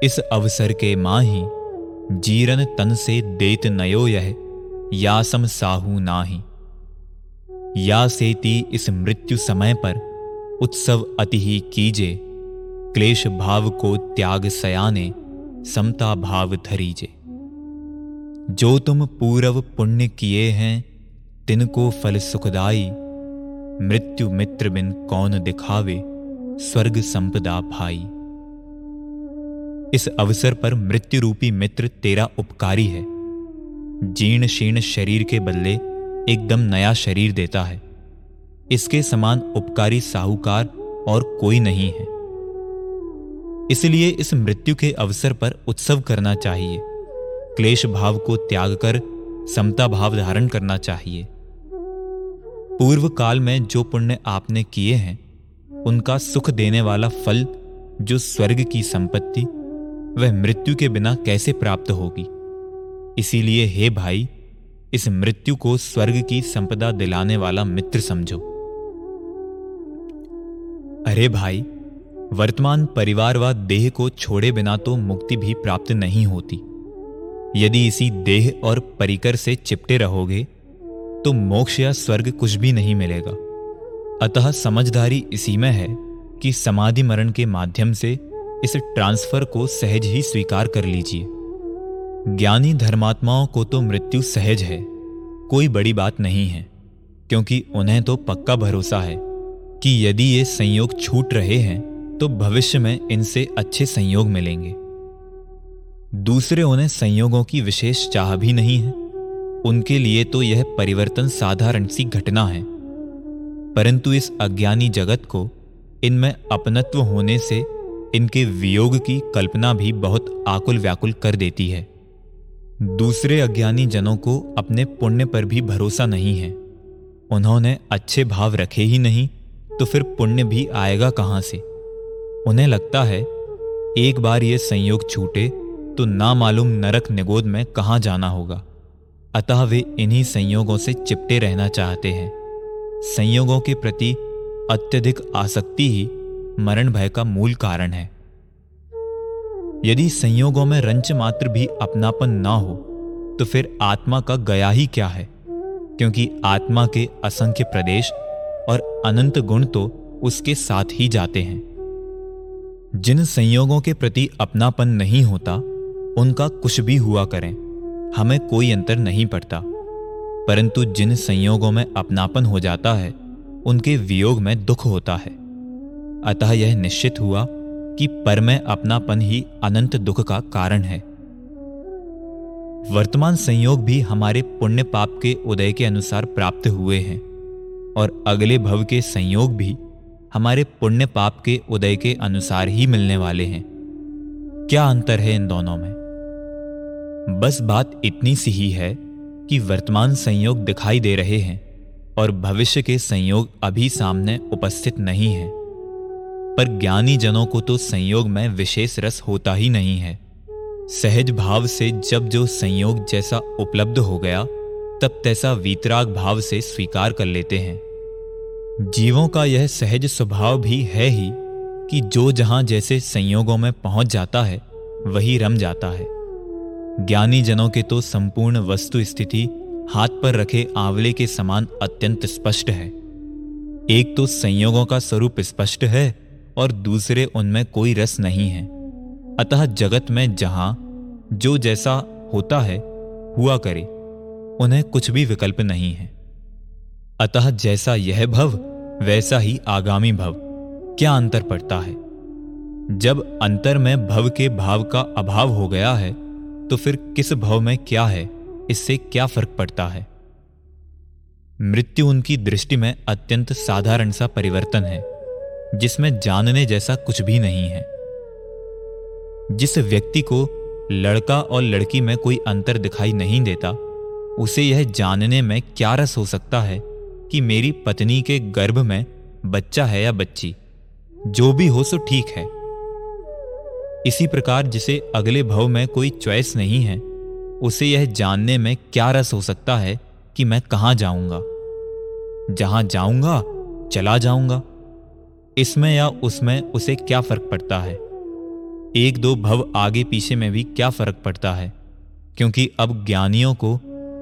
इस अवसर के माही, जीरन तन से देत नयो यह, यासम साहू नाही। या सेती इस मृत्यु समय पर उत्सव अति ही कीजे, क्लेश भाव को त्याग सयाने, समता भाव धरीजे। जो तुम पूर्व पुण्य किए हैं, तिनको फल सुखदाई। मृत्यु मित्र बिन कौन दिखावे, स्वर्ग संपदा भाई। इस अवसर पर मृत्यु रूपी मित्र तेरा उपकारी है। जीर्ण शीर्ण शरीर के बदले एकदम नया शरीर देता है। इसके समान उपकारी साहूकार और कोई नहीं है। इसलिए इस मृत्यु के अवसर पर उत्सव करना चाहिए। क्लेश भाव को त्याग कर समता भाव धारण करना चाहिए। पूर्व काल में जो पुण्य आपने किए हैं, उनका सुख देने वाला फल, जो स्वर्ग की संपत्ति, वह मृत्यु के बिना कैसे प्राप्त होगी? इसीलिए, हे भाई, इस मृत्यु को स्वर्ग की संपदा दिलाने वाला मित्र समझो। अरे भाई, वर्तमान परिवार व देह को छोड़े बिना तो मुक्ति भी प्राप्त नहीं होती। यदि इसी देह और परिकर से चिपटे रहोगे तो मोक्ष या स्वर्ग कुछ भी नहीं मिलेगा। अतः समझदारी इसी में है कि समाधि मरण के माध्यम से इस ट्रांसफ़र को सहज ही स्वीकार कर लीजिए। ज्ञानी धर्मात्माओं को तो मृत्यु सहज है, कोई बड़ी बात नहीं है, क्योंकि उन्हें तो पक्का भरोसा है कि यदि ये संयोग छूट रहे हैं तो भविष्य में इनसे अच्छे संयोग मिलेंगे। दूसरे उन्हें संयोगों की विशेष चाह भी नहीं है। उनके लिए तो यह परिवर्तन साधारण सी घटना है। परंतु इस अज्ञानी जगत को इनमें अपनत्व होने से इनके वियोग की कल्पना भी बहुत आकुल व्याकुल कर देती है। दूसरे अज्ञानी जनों को अपने पुण्य पर भी भरोसा नहीं है। उन्होंने अच्छे भाव रखे ही नहीं तो फिर पुण्य भी आएगा कहाँ से? उन्हें लगता है, एक बार ये संयोग छूटे तो ना मालूम नरक निगोद में कहाँ जाना होगा। अतः वे इन्हीं संयोगों से चिपटे रहना चाहते हैं। संयोगों के प्रति अत्यधिक आसक्ति ही मरण भय का मूल कारण है। यदि संयोगों में रंच मात्र भी अपनापन ना हो तो फिर आत्मा का गया ही क्या है? क्योंकि आत्मा के असंख्य प्रदेश और अनंत गुण तो उसके साथ ही जाते हैं। जिन संयोगों के प्रति अपनापन नहीं होता उनका कुछ भी हुआ करें, हमें कोई अंतर नहीं पड़ता। परंतु जिन संयोगों में अपनापन हो जाता है, उनके वियोग में दुख होता है। अतः यह निश्चित हुआ कि पर में अपनापन ही अनंत दुख का कारण है। वर्तमान संयोग भी हमारे पुण्य पाप के उदय के अनुसार प्राप्त हुए हैं, और अगले भव के संयोग भी हमारे पुण्य पाप के उदय के अनुसार ही मिलने वाले हैं। क्या अंतर है इन दोनों में? बस बात इतनी सी ही है कि वर्तमान संयोग दिखाई दे रहे हैं और भविष्य के संयोग अभी सामने उपस्थित नहीं है। पर ज्ञानी जनों को तो संयोग में विशेष रस होता ही नहीं है। सहज भाव से जब जो संयोग जैसा उपलब्ध हो गया, तब तैसा वीतराग भाव से स्वीकार कर लेते हैं। जीवों का यह सहज स्वभाव भी है ही कि जो जहाँ जैसे संयोगों में पहुँच जाता है, वही रम जाता है। ज्ञानी जनों के तो संपूर्ण वस्तु स्थिति हाथ पर रखे आंवले के समान अत्यंत स्पष्ट है। एक तो संयोगों का स्वरूप स्पष्ट है और दूसरे उनमें कोई रस नहीं है। अतः जगत में जहाँ जो जैसा होता है, हुआ करे, उन्हें कुछ भी विकल्प नहीं है। अतः जैसा यह भव, वैसा ही आगामी भव। क्या अंतर पड़ता है? जब अंतर में भव के भाव का अभाव हो गया है तो फिर किस भव में क्या है? इससे क्या फ़र्क पड़ता है? मृत्यु उनकी दृष्टि में अत्यंत साधारण सा परिवर्तन है, जिसमें जानने जैसा कुछ भी नहीं है। जिस व्यक्ति को लड़का और लड़की में कोई अंतर दिखाई नहीं देता, उसे यह जानने में क्या रस हो सकता है कि मेरी पत्नी के गर्भ में बच्चा है या बच्ची? जो भी हो सो ठीक है। इसी प्रकार जिसे अगले भव में कोई चॉइस नहीं है, उसे यह जानने में क्या रस हो सकता है कि मैं कहाँ जाऊँगा? जहाँ जाऊँगा, चला जाऊँगा। इसमें या उसमें उसे क्या फ़र्क पड़ता है? एक दो भव आगे पीछे में भी क्या फ़र्क पड़ता है? क्योंकि अब ज्ञानियों को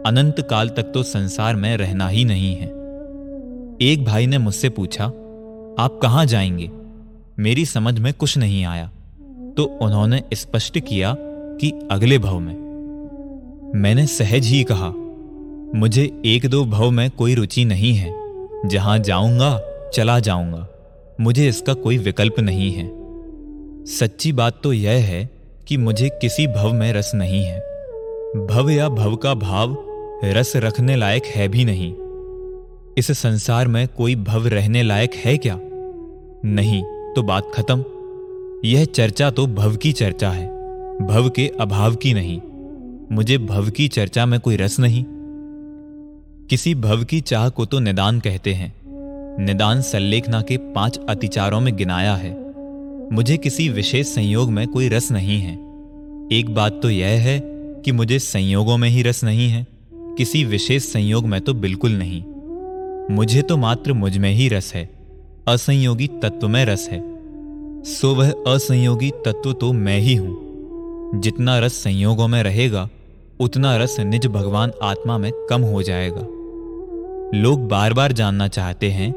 अनंत काल तक तो संसार में रहना ही नहीं है। एक भाई ने मुझसे पूछा, आप कहाँ जाएँगे? मेरी समझ में कुछ नहीं आया। तो उन्होंने स्पष्ट किया कि अगले भव में। मैंने सहज ही कहा, मुझे एक दो भव में कोई रुचि नहीं है, जहाँ जाऊँगा, चला जाऊँगा, मुझे इसका कोई विकल्प नहीं है। सच्ची बात तो यह है कि मुझे किसी भव में रस नहीं है। भव या भव का भाव रस रखने लायक है भी नहीं। इस संसार में कोई भव रहने लायक है क्या? नहीं तो बात खत्म। यह चर्चा तो भव की चर्चा है, भव के अभाव की नहीं। मुझे भव की चर्चा में कोई रस नहीं। किसी भव की चाह को तो निदान कहते हैं। निदान संलेखना के पाँच अतिचारों में गिनाया है। मुझे किसी विशेष संयोग में कोई रस नहीं है। एक बात तो यह है कि मुझे संयोगों में ही रस नहीं है। किसी विशेष संयोग में तो बिल्कुल नहीं। मुझे तो मात्र मुझमें ही रस है। असंयोगी तत्व में रस है। सो वह असंयोगी तत्व तो मैं ही हूँ। जितना रस संयोगों में रहेगा, उतना रस निज भगवान आत्मा में कम हो जाएगा। लोग बार बार जानना चाहते हैं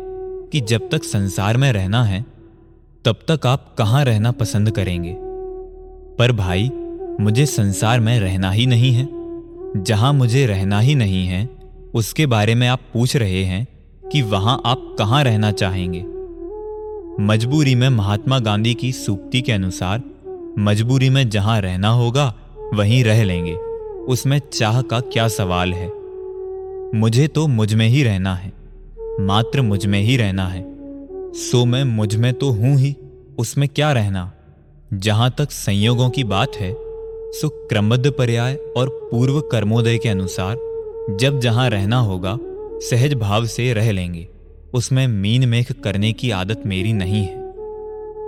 कि जब तक संसार में रहना है, तब तक आप कहाँ रहना पसंद करेंगे। पर भाई, मुझे संसार में रहना ही नहीं है। जहाँ मुझे रहना ही नहीं है, उसके बारे में आप पूछ रहे हैं कि वहाँ आप कहाँ रहना चाहेंगे। मजबूरी में महात्मा गांधी की सूक्ति के अनुसार, मजबूरी में जहाँ रहना होगा, वहीं रह लेंगे। उसमें चाह का क्या सवाल है? मुझे तो मुझमें ही रहना है, मात्र मुझमें ही रहना है। सो मैं मुझमें तो हूँ ही, उसमें क्या रहना? जहाँ तक संयोगों की बात है, सो क्रमबद्ध पर्याय और पूर्व कर्मोदय के अनुसार, जब जहाँ रहना होगा, सहज भाव से रह लेंगे। उसमें मीन मेख करने की आदत मेरी नहीं है।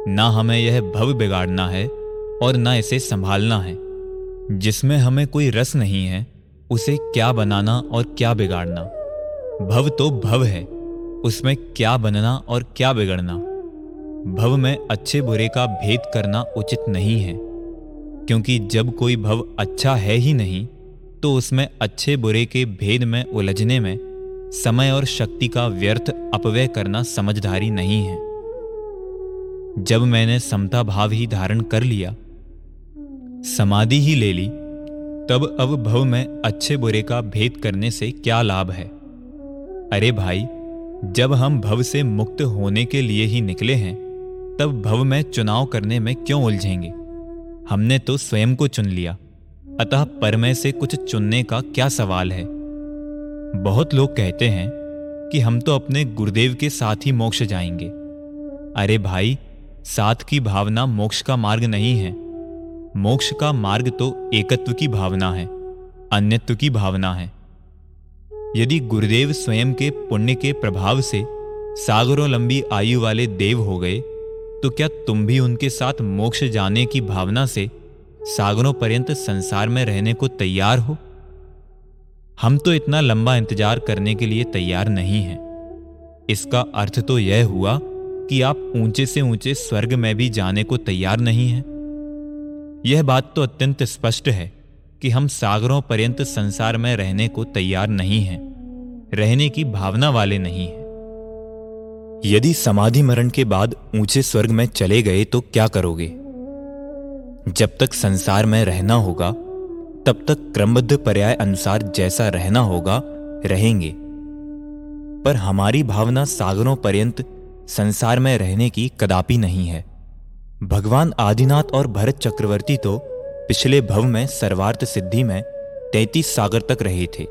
ना हमें यह भव बिगाड़ना है और ना इसे संभालना है। जिसमें हमें कोई रस नहीं है, उसे क्या बनाना और क्या बिगाड़ना? भव तो भव है, उसमें क्या बनना और क्या बिगड़ना? भव में अच्छे बुरे का भेद करना उचित नहीं है, क्योंकि जब कोई भव अच्छा है ही नहीं तो उसमें अच्छे बुरे के भेद में उलझने में समय और शक्ति का व्यर्थ अपव्यय करना समझदारी नहीं है। जब मैंने समता भाव ही धारण कर लिया, समाधि ही ले ली, तब अब भव में अच्छे बुरे का भेद करने से क्या लाभ है? अरे भाई, जब हम भव से मुक्त होने के लिए ही निकले हैं, तब भव में चुनाव करने में क्यों उलझेंगे? हमने तो स्वयं को चुन लिया, अतः परमय से कुछ चुनने का क्या सवाल है? बहुत लोग कहते हैं कि हम तो अपने गुरुदेव के साथ ही मोक्ष जाएँगे। अरे भाई, साथ की भावना मोक्ष का मार्ग नहीं है। मोक्ष का मार्ग तो एकत्व की भावना है, अन्यत्व की भावना है। यदि गुरुदेव स्वयं के पुण्य के प्रभाव से सागरों लंबी आयु वाले देव हो गए तो क्या तुम भी उनके साथ मोक्ष जाने की भावना से सागरों पर्यंत संसार में रहने को तैयार हो? हम तो इतना लंबा इंतज़ार करने के लिए तैयार नहीं हैं। इसका अर्थ तो यह हुआ कि आप ऊँचे से ऊँचे स्वर्ग में भी जाने को तैयार नहीं हैं। यह बात तो अत्यंत स्पष्ट है कि हम सागरों पर्यंत संसार में रहने को तैयार नहीं हैं, रहने की भावना वाले नहीं हैं। यदि समाधि मरण के बाद ऊँचे स्वर्ग में चले गए तो क्या करोगे? जब तक संसार में रहना होगा तब तक क्रमबद्ध पर्याय अनुसार जैसा रहना होगा, रहेंगे। पर हमारी भावना सागरों पर्यंत संसार में रहने की कदापि नहीं है। भगवान आदिनाथ और भरत चक्रवर्ती तो पिछले भव में सर्वार्थ सिद्धि में तैतीस सागर तक रहे थे।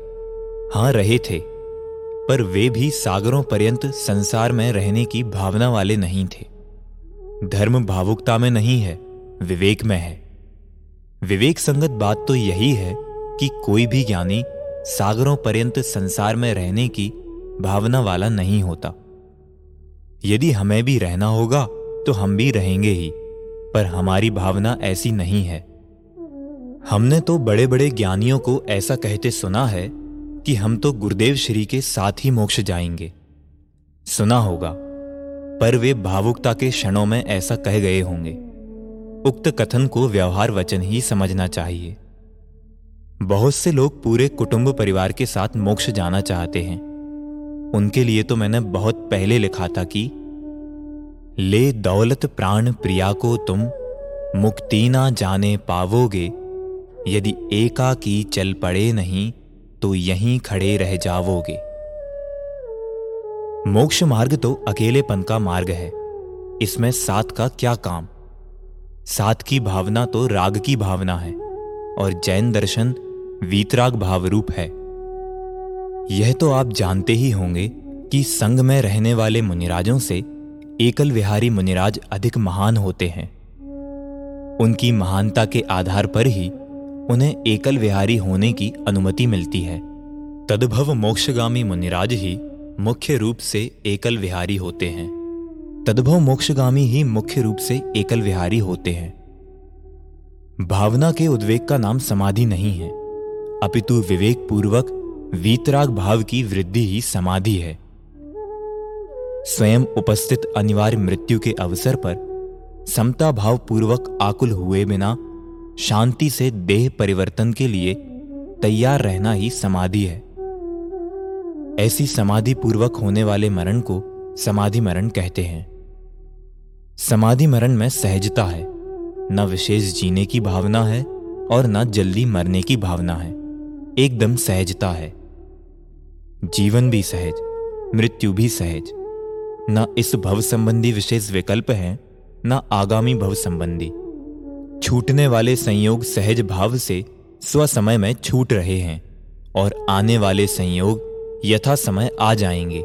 हाँ, रहे थे। पर वे भी सागरों पर्यंत संसार में रहने की भावना वाले नहीं थे। धर्म भावुकता में नहीं है, विवेक में है। विवेक संगत बात तो यही है कि कोई भी ज्ञानी सागरों पर्यंत संसार में रहने की भावना वाला नहीं होता। यदि हमें भी रहना होगा तो हम भी रहेंगे ही, पर हमारी भावना ऐसी नहीं है। हमने तो बड़े बड़े ज्ञानियों को ऐसा कहते सुना है कि हम तो गुरुदेव श्री के साथ ही मोक्ष जाएँगे। सुना होगा, पर वे भावुकता के क्षणों में ऐसा कह गए होंगे। उक्त कथन को व्यवहार वचन ही समझना चाहिए। बहुत से लोग पूरे कुटुंब परिवार के साथ मोक्ष जाना चाहते हैं। उनके लिए तो मैंने बहुत पहले लिखा था कि, ले दौलत प्राण प्रिया को तुम मुक्ति ना जाने पावोगे। यदि एका की चल पड़े नहीं तो यहीं खड़े रह जावोगे। मोक्ष मार्ग तो अकेलेपन का मार्ग है। इसमें साथ का क्या काम? साथ की भावना तो राग की भावना है, और जैन दर्शन वीतराग भाव रूप है। यह तो आप जानते ही होंगे कि संघ में रहने वाले मुनिराजों से एकल विहारी मुनिराज अधिक महान होते हैं। उनकी महानता के आधार पर ही उन्हें एकल विहारी होने की अनुमति मिलती है। तदभव मोक्षगामी मुनिराज ही मुख्य रूप से एकल विहारी होते हैं। तदभव मोक्षगामी ही मुख्य रूप से एकल विहारी होते हैं। भावना के उद्वेग का नाम समाधि नहीं है। अपितु विवेक पूर्वक वीतराग भाव की वृद्धि ही समाधि है। स्वयं उपस्थित अनिवार्य मृत्यु के अवसर पर समता भाव पूर्वक आकुल हुए बिना शांति से देह परिवर्तन के लिए तैयार रहना ही समाधि है। ऐसी समाधि पूर्वक होने वाले मरण को समाधि मरण कहते हैं। समाधि मरण में सहजता है। न विशेष जीने की भावना है और न जल्दी मरने की भावना है। एकदम सहजता है। जीवन भी सहज, मृत्यु भी सहज। न इस भव संबंधी विशेष विकल्प है, न आगामी भव संबंधी छूटने वाले संयोग सहज भाव से स्व समय में छूट रहे हैं और आने वाले संयोग यथा समय आ जाएँगे,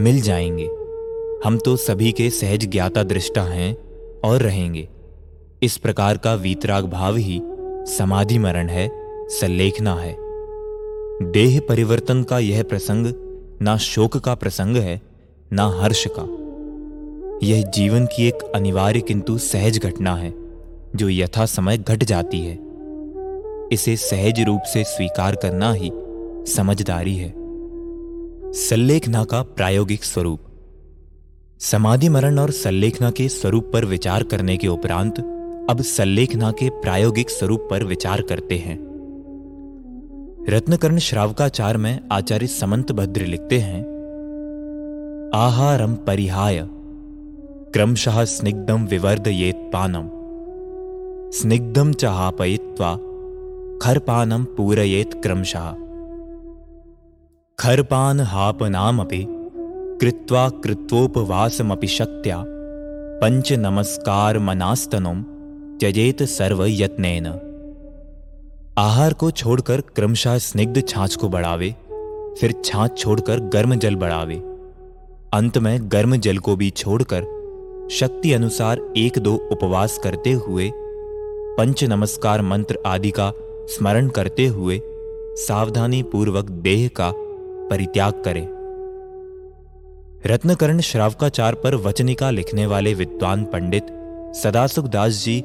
मिल जाएँगे। हम तो सभी के सहज ज्ञाता दृष्टा हैं और रहेंगे। इस प्रकार का वीतराग भाव ही समाधि मरण है सल्लेखना है। देह परिवर्तन का यह प्रसंग ना शोक का प्रसंग है, ना हर्ष का। यह जीवन की एक अनिवार्य किंतु सहज घटना है, जो यथा समय घट जाती है। इसे सहज रूप से स्वीकार करना ही समझदारी है। सल्लेखना का प्रायोगिक स्वरूप। समाधि मरण और सल्लेखना के स्वरूप पर विचार करने के उपरांत, अब सल्लेखना के प्रायोगिक स्वरूप पर विचार करते हैं। रत्नकर्ण श्रावकाचार में आचार्य समंत भद्र लिखते हैं आहारम परिहाय, क्रमशः स्निग्धम विवर्धयेत पानम। स्निग्धम चाहापयित्वा खरपानम पूरयेत क्रमशः। खरपान हापनामपि कृत्वा कृत्वोपवासमपि शक्त्या। पंच नमस्कार मनास्तनों त्यजेत सर्व यत्नेन आहार को छोड़कर क्रमशः स्निग्ध छाछ को बढ़ावे, फिर छाछ छोड़कर गर्म जल बढ़ावे। अंत में गर्म जल को भी छोड़कर शक्ति अनुसार एक दो उपवास करते हुए पंच नमस्कार मंत्र आदि का स्मरण करते हुए सावधानी पूर्वक देह का परित्याग करें। रत्नकर्ण श्रावकाचार पर वचनिका लिखने वाले विद्वान पंडित सदासुख दास जी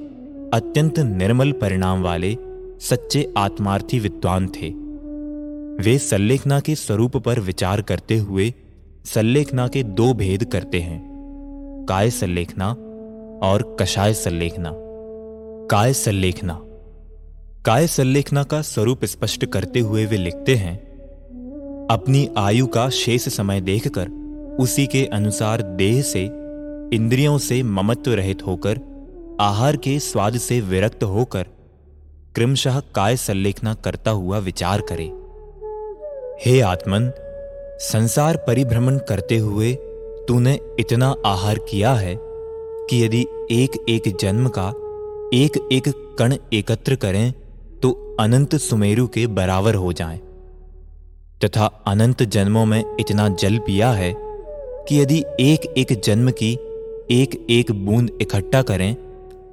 अत्यंत निर्मल परिणाम वाले सच्चे आत्मार्थी विद्वान थे। वे सल्लेखना के स्वरूप पर विचार करते हुए सल्लेखना के दो भेद करते हैं, काय सल्लेखना और कषाय सल्लेखना। काय सल्लेखना। काय सल्लेखना का स्वरूप स्पष्ट करते हुए वे लिखते हैं, अपनी आयु का शेष समय देखकर उसी के अनुसार देह से, इंद्रियों से ममत्व रहित होकर, आहार के स्वाद से विरक्त होकर, क्रमशः काय संलेखना करता हुआ विचार करे। हे आत्मन, संसार परिभ्रमण करते हुए तूने इतना आहार किया है कि यदि एक एक जन्म का एक एक कण एकत्र करें तो अनंत सुमेरु के बराबर हो जाएँ। तथा अनंत जन्मों में इतना जल पिया है कि यदि एक एक जन्म की एक एक बूंद इकट्ठा करें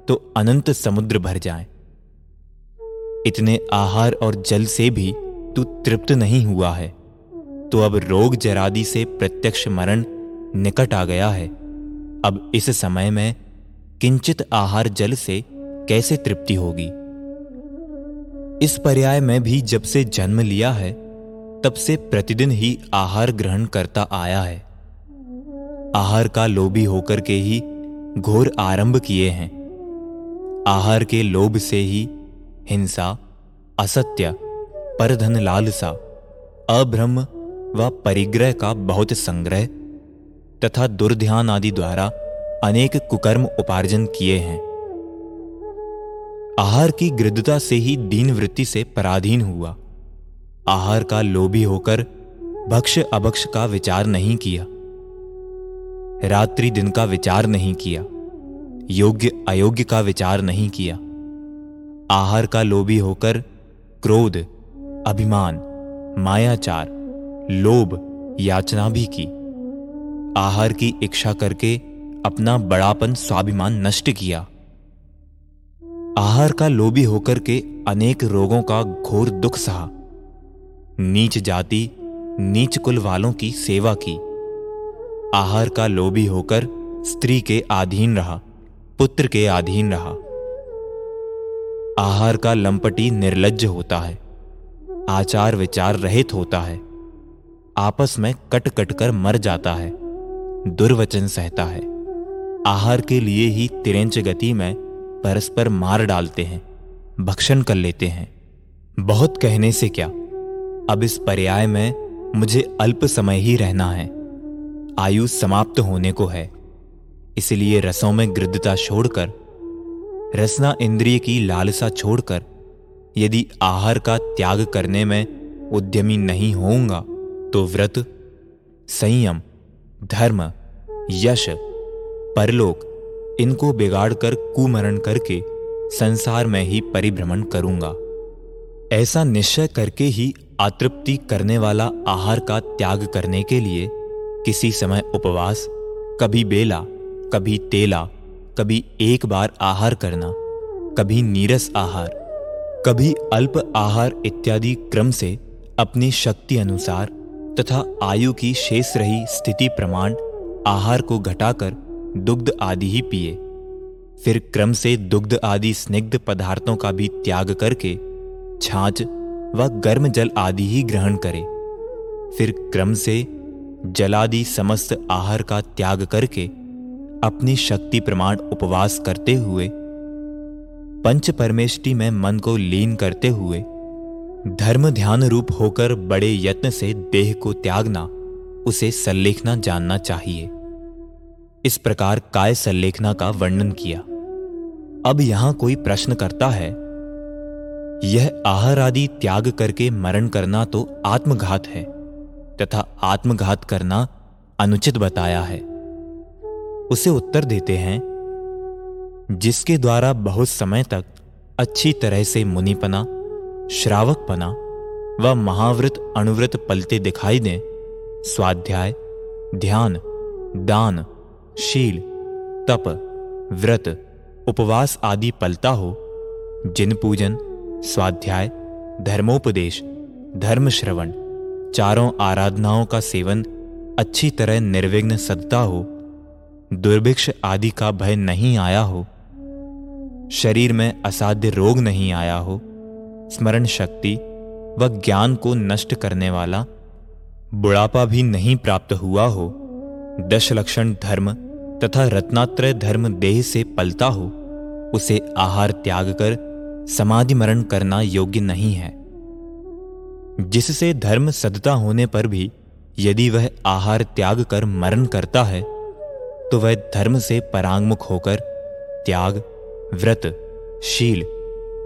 तो अनंत समुद्र भर जाए। इतने आहार और जल से भी तू तृप्त नहीं हुआ है। तो अब रोग जरादि से प्रत्यक्ष मरण निकट आ गया है। अब इस समय में किंचित आहार जल से कैसे तृप्ति होगी? इस पर्याय में भी जब से जन्म लिया है, तब से प्रतिदिन ही आहार ग्रहण करता आया है। आहार का लोभी होकर के ही घोर आरंभ किए हैं। आहार के लोभ से ही हिंसा, असत्य, परधन लालसा, अभ्रम व परिग्रह का बहुत संग्रह तथा दुर्ध्यान आदि द्वारा अनेक कुकर्म उपार्जन किए हैं। आहार की गृदता से ही दीन वृत्ति से पराधीन हुआ। आहार का लोभी होकर भक्ष अभक्ष का विचार नहीं किया। रात्रि दिन का विचार नहीं किया, योग्य अयोग्य का विचार नहीं किया। आहार का लोभी होकर क्रोध, अभिमान, मायाचार, लोभ, याचना भी की। आहार की इच्छा करके अपना बड़ापन, स्वाभिमान नष्ट किया। आहार का लोभी होकर के अनेक रोगों का घोर दुख सहा। नीच जाति, नीच कुल वालों की सेवा की। आहार का लोभी होकर स्त्री के अधीन रहा, पुत्र के अधीन रहा। आहार का लंपटी निर्लज होता है, आचार विचार रहित होता है, आपस में कट कट कर मर जाता है, दुर्वचन सहता है। आहार के लिए ही तिरंच गति में परस्पर मार डालते हैं, भक्षण कर लेते हैं। बहुत कहने से क्या? अब इस पर्याय में मुझे अल्प समय ही रहना है। आयु समाप्त होने को है। इसलिए रसों में गृद्धता छोड़कर, रसना इंद्रिय की लालसा छोड़कर, यदि आहार का त्याग करने में उद्यमी नहीं होऊँगा तो व्रत, संयम, धर्म, यश, परलोक, इनको बिगाड़कर कुमरण करके संसार में ही परिभ्रमण करूँगा। ऐसा निश्चय करके ही आतृप्ति करने वाला आहार का त्याग करने के लिए किसी समय उपवास, कभी बेला, कभी तेला, कभी एक बार आहार करना, कभी नीरस आहार, कभी अल्प आहार इत्यादि क्रम से अपनी शक्ति अनुसार तथा आयु की शेष रही स्थिति प्रमाण आहार को घटाकर दुग्ध आदि ही पिए। फिर क्रम से दुग्ध आदि स्निग्ध पदार्थों का भी त्याग करके छाछ व गर्म जल आदि ही ग्रहण करें। फिर क्रम से जलादि समस्त आहार का त्याग करके अपनी शक्ति प्रमाण उपवास करते हुए पंच परमेष्टि में मन को लीन करते हुए, धर्म ध्यान रूप होकर बड़े यत्न से देह को त्यागना, उसे सल्लेखना जानना चाहिए। इस प्रकार काय सल्लेखना का वर्णन किया। अब यहाँ कोई प्रश्न करता है, यह आहार आदि त्याग करके मरण करना तो आत्मघात है। तथा आत्मघात करना अनुचित बताया है। उसे उत्तर देते हैं, जिसके द्वारा बहुत समय तक अच्छी तरह से मुनिपना, श्रावकपना व महाव्रत अणुव्रत पलते दिखाई दें, स्वाध्याय, ध्यान, दान, शील, तप, व्रत, उपवास आदि पलता हो, जिन पूजन, स्वाध्याय, धर्मोपदेश धर्म श्रवण चारों आराधनाओं का सेवन अच्छी तरह निर्विघ्न सदता हो, दुर्भिक्ष आदि का भय नहीं आया हो, शरीर में असाध्य रोग नहीं आया हो, स्मरण शक्ति व ज्ञान को नष्ट करने वाला बुढ़ापा भी नहीं प्राप्त हुआ हो दश लक्षण धर्म तथा रत्नात्रय धर्म देह से पलता हो, उसे आहार त्याग कर समाधि मरण करना योग्य नहीं है। जिससे धर्म सदता होने पर भी यदि वह आहार त्याग कर मरण करता है तो वह धर्म से परांगमुख होकर त्याग, व्रत, शील,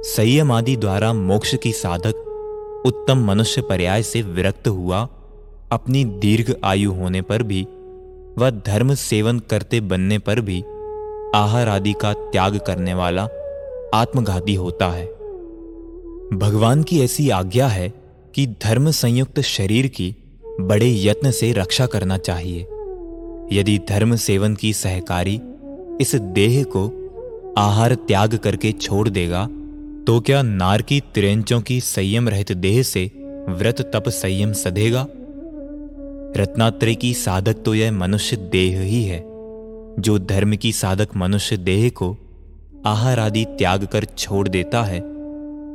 संयम आदि द्वारा मोक्ष की साधक, उत्तम मनुष्य पर्याय से विरक्त हुआ, अपनी दीर्घ आयु होने पर भी वह धर्म सेवन करते बनने पर भी, आहार आदि का त्याग करने वाला आत्मघाती होता है। भगवान की ऐसी आज्ञा है कि धर्म संयुक्त शरीर की बड़े यत्न से रक्षा करना चाहिए। यदि धर्म सेवन की सहकारी इस देह को आहार त्याग करके छोड़ देगा तो क्या नार की त्रेंचों की संयम रहित देह से व्रत तप संयम सधेगा? रत्नात्रय की साधक तो यह मनुष्य देह ही है। जो धर्म की साधक मनुष्य देह को आहार आदि त्याग कर छोड़ देता है,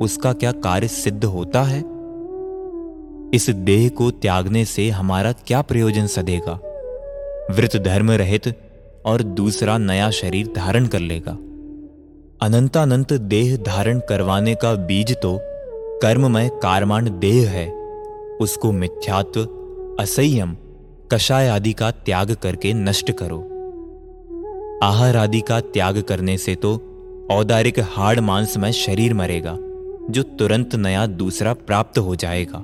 उसका क्या कार्य सिद्ध होता है? इस देह को त्यागने से हमारा क्या प्रयोजन सदेगा? वृत धर्म रहित और दूसरा नया शरीर धारण कर लेगा। अनंतानंत देह धारण करवाने का बीज तो कर्ममय कारमांड देह है। उसको मिथ्यात्व, असंयम, कषाय आदि का त्याग करके नष्ट करो। आहार आदि का त्याग करने से तो औदारिक हाड़ मांस में शरीर मरेगा, जो तुरंत नया दूसरा प्राप्त हो जाएगा।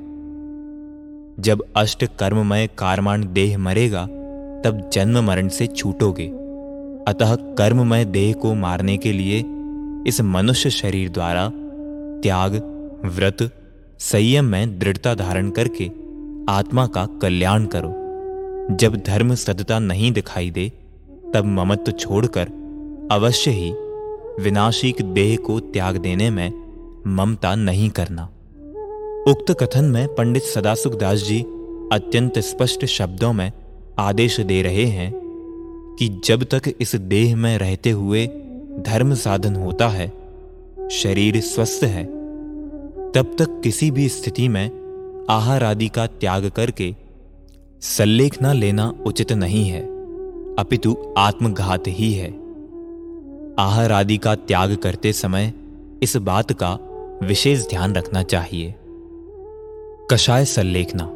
जब अष्ट कर्ममय कारमांड देह मरेगा, तब जन्म मरण से छूटोगे। अतः कर्ममय देह को मारने के लिए इस मनुष्य शरीर द्वारा त्याग, व्रत, संयम में दृढ़ता धारण करके आत्मा का कल्याण करो। जब धर्म सदता नहीं दिखाई दे, तब ममत्व छोड़कर अवश्य ही विनाशिक देह को त्याग देने में ममता नहीं करना। उक्त कथन में पंडित सदासुख दास जी अत्यंत स्पष्ट शब्दों में आदेश दे रहे हैं कि जब तक इस देह में रहते हुए धर्म साधन होता है, शरीर स्वस्थ है, तब तक किसी भी स्थिति में आहार आदि का त्याग करके सल्लेखना लेना उचित नहीं है, अपितु आत्मघात ही है। आहार आदि का त्याग करते समय इस बात का विशेष ध्यान रखना चाहिए। कषाय संलेखना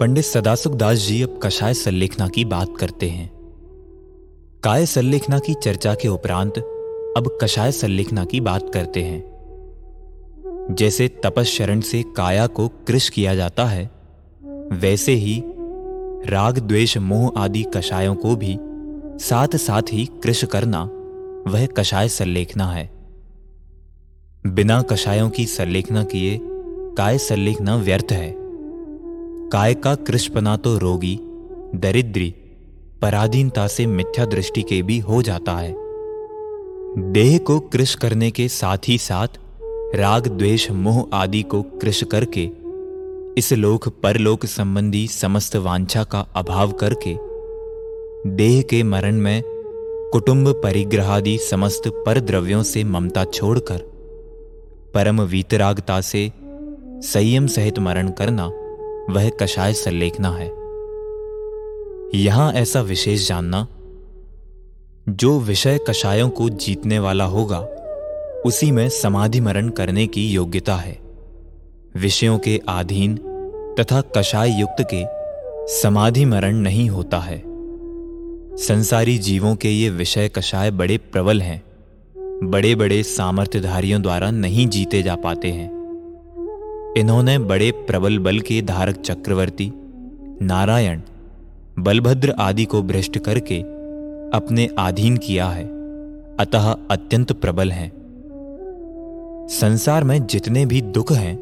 पंडित सदासुख दास जी अब कषाय संलेखना की बात करते हैं। काय संलेखना की चर्चा के उपरांत अब कषाय संलेखना की बात करते हैं। जैसे तपस्रण से काया को कृष किया जाता है, वैसे ही राग, द्वेष, मोह आदि कषायों को भी साथ साथ ही कृष करना वह कषाय संलेखना है। बिना कषायों की संलेखना किए काय सल्लेखना व्यर्थ है। काय का कृष्पना तो रोगी, दरिद्री, पराधीनता से मिथ्या दृष्टि के भी हो जाता है। देह को कृष करने के साथ ही साथ राग, द्वेष, मोह आदि को कृष करके, इस लोक परलोक संबंधी समस्त वांछा का अभाव करके, देह के मरण में कुटुंब परिग्रहादि समस्त पर द्रव्यों से ममता छोड़कर, परम वीतरागता से संयम सहित मरण करना, वह कषाय सल्लेखना है। यहाँ ऐसा विशेष जानना, जो विषय कषायों को जीतने वाला होगा, उसी में समाधि मरण करने की योग्यता है। विषयों के अधीन तथा कषाय युक्त के समाधि मरण नहीं होता है। संसारी जीवों के ये विषय कषाय बड़े प्रबल हैं बड़े बड़े सामर्थ्यधारियों द्वारा नहीं जीते जा पाते हैं। इन्होंने बड़े प्रबल बल के धारक चक्रवर्ती, नारायण, बलभद्र आदि को भ्रष्ट करके अपने आधीन किया है। अतः अत्यंत प्रबल हैं। संसार में जितने भी दुख हैं,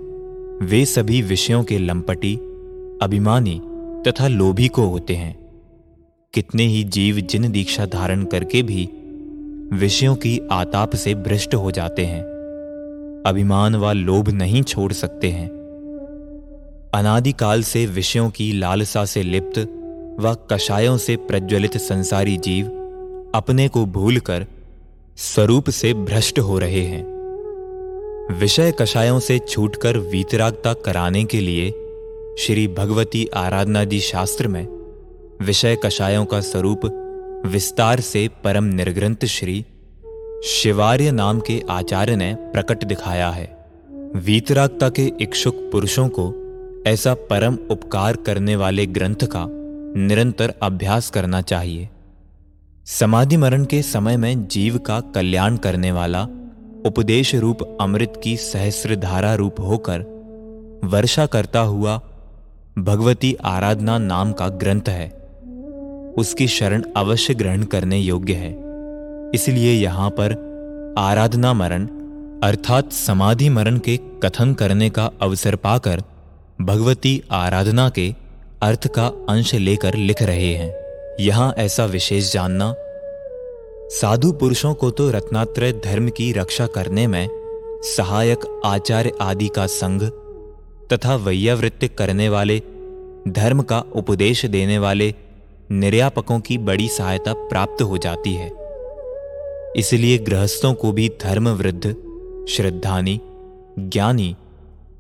वे सभी विषयों के लंपटी, अभिमानी तथा लोभी को होते हैं। कितने ही जीव जिन दीक्षा धारण करके भी विषयों की आताप से भ्रष्ट हो जाते हैं। अभिमान व लोभ नहीं छोड़ सकते हैं। अनादिकाल से विषयों की लालसा से लिप्त व कषायों से प्रज्वलित संसारी जीव अपने को भूलकर स्वरूप से भ्रष्ट हो रहे हैं। विषय कषायों से छूटकर वीतरागता कराने के लिए श्री भगवती आराधना जी शास्त्र में विषय कषायों का स्वरूप विस्तार से परम निर्ग्रंथ श्री शिवार्य नाम के आचार्य ने प्रकट दिखाया है। वीतरागता के इच्छुक पुरुषों को ऐसा परम उपकार करने वाले ग्रंथ का निरंतर अभ्यास करना चाहिए। समाधि मरण के समय में जीव का कल्याण करने वाला उपदेश रूप अमृत की सहस्र धारा रूप होकर वर्षा करता हुआ भगवती आराधना नाम का ग्रंथ है। उसकी शरण अवश्य ग्रहण करने योग्य है। इसलिए यहाँ पर आराधना मरण अर्थात समाधि मरण के कथन करने का अवसर पाकर भगवती आराधना के अर्थ का अंश लेकर लिख रहे हैं। यहाँ ऐसा विशेष जानना, साधु पुरुषों को तो रत्नात्रय धर्म की रक्षा करने में सहायक आचार्य आदि का संग तथा वैयावृत्ति करने वाले, धर्म का उपदेश देने वाले, निर्यापकों की बड़ी सहायता प्राप्त हो जाती है। इसलिए गृहस्थों को भी धर्म वृद्ध श्रद्धानी, ज्ञानी,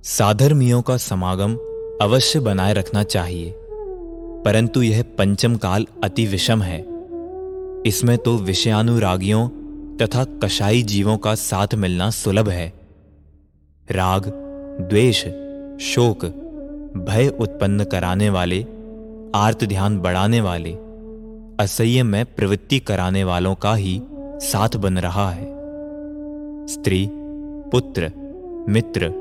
साधर्मियों का समागम अवश्य बनाए रखना चाहिए। परंतु यह पंचम काल अति विषम है। इसमें तो विषयानुरागियों तथा कषाई जीवों का साथ मिलना सुलभ है। राग, द्वेष, शोक, भय उत्पन्न कराने वाले आर्त ध्यान बढ़ाने वाले, असह्य में प्रवृत्ति कराने वालों का ही साथ बन रहा है। स्त्री, पुत्र, मित्र,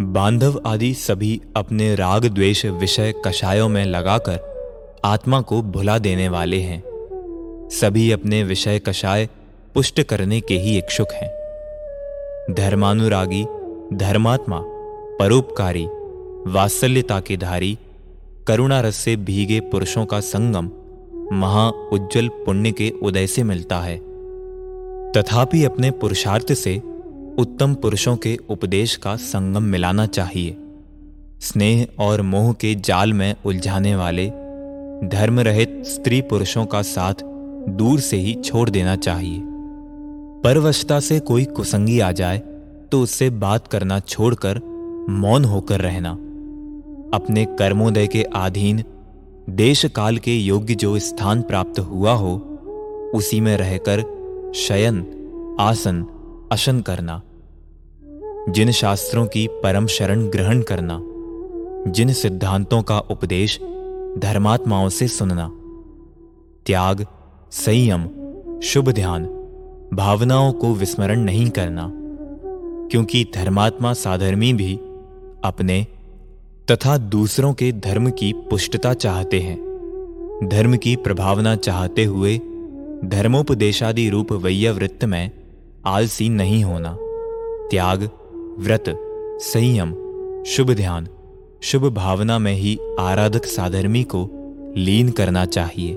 बांधव आदि सभी अपने राग द्वेष विषय कषायों में लगाकर आत्मा को भुला देने वाले हैं। सभी अपने विषय कषाय पुष्ट करने के ही इच्छुक हैं। धर्मानुरागी, धर्मात्मा, परोपकारी, वात्सल्यता के धारी करुणा रस से भीगे पुरुषों का संगम, महा उज्जवल पुण्य के उदय से मिलता है। तथापि अपने पुरुषार्थ से उत्तम पुरुषों के उपदेश का संगम मिलाना चाहिए। स्नेह और मोह के जाल में उलझाने वाले धर्म रहित स्त्री पुरुषों का साथ दूर से ही छोड़ देना चाहिए। परवशता से कोई कुसंगी आ जाए तो उससे बात करना छोड़कर मौन होकर रहना। अपने कर्मोदय के अधीन देश काल के योग्य जो स्थान प्राप्त हुआ हो, उसी में रहकर शयन, आसन, अशन करना। जिन शास्त्रों की परम शरण ग्रहण करना। जिन सिद्धांतों का उपदेश धर्मात्माओं से सुनना। त्याग, संयम, शुभ ध्यान, भावनाओं को विस्मरण नहीं करना। क्योंकि धर्मात्मा साधर्मी भी अपने तथा दूसरों के धर्म की पुष्टता चाहते हैं। धर्म की प्रभावना चाहते हुए धर्मोपदेशादि रूप वैय वृत्त में आलसी नहीं होना। त्याग, व्रत, संयम, शुभ ध्यान, शुभ भावना में ही आराधक साधर्मी को लीन करना चाहिए।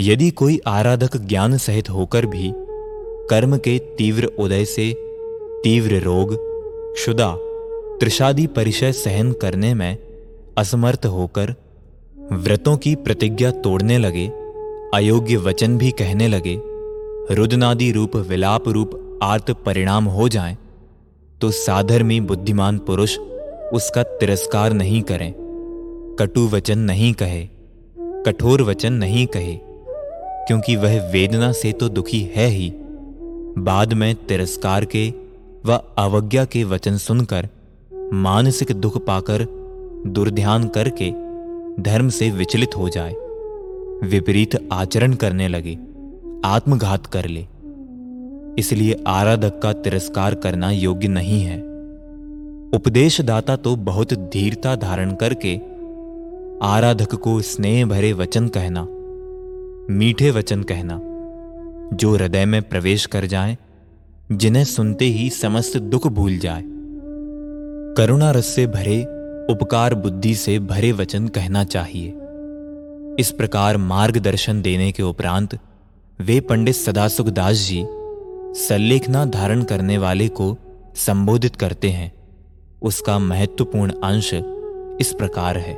यदि कोई आराधक ज्ञान सहित होकर भी कर्म के तीव्र उदय से तीव्र रोग, क्षुदा, त्रिषादि परिचय सहन करने में असमर्थ होकर व्रतों की प्रतिज्ञा तोड़ने लगे अयोग्य वचन भी कहने लगे रुदनादि रूप, विलाप रूप, आर्त परिणाम हो जाए तो साधर्मी बुद्धिमान पुरुष उसका तिरस्कार नहीं करें। कटु वचन नहीं कहे, कठोर वचन नहीं कहे, क्योंकि वह वेदना से तो दुखी है ही। बाद में तिरस्कार के व अवज्ञा के वचन सुनकर, मानसिक दुख पाकर, दुर्ध्यान करके धर्म से विचलित हो जाए। विपरीत आचरण करने लगे, आत्मघात कर ले। इसलिए आराधक का तिरस्कार करना योग्य नहीं है। उपदेशदाता तो बहुत धीरता धारण करके आराधक को स्नेह भरे वचन कहना, मीठे वचन कहना, जो हृदय में प्रवेश कर जाए, जिन्हें सुनते ही समस्त दुख भूल जाए। करुणा रस से भरे, उपकार बुद्धि से भरे वचन कहना चाहिए। इस प्रकार मार्गदर्शन देने के उपरांत वे पंडित सदासुख दास जी सल्लेखना धारण करने वाले को संबोधित करते हैं। उसका महत्वपूर्ण अंश इस प्रकार है।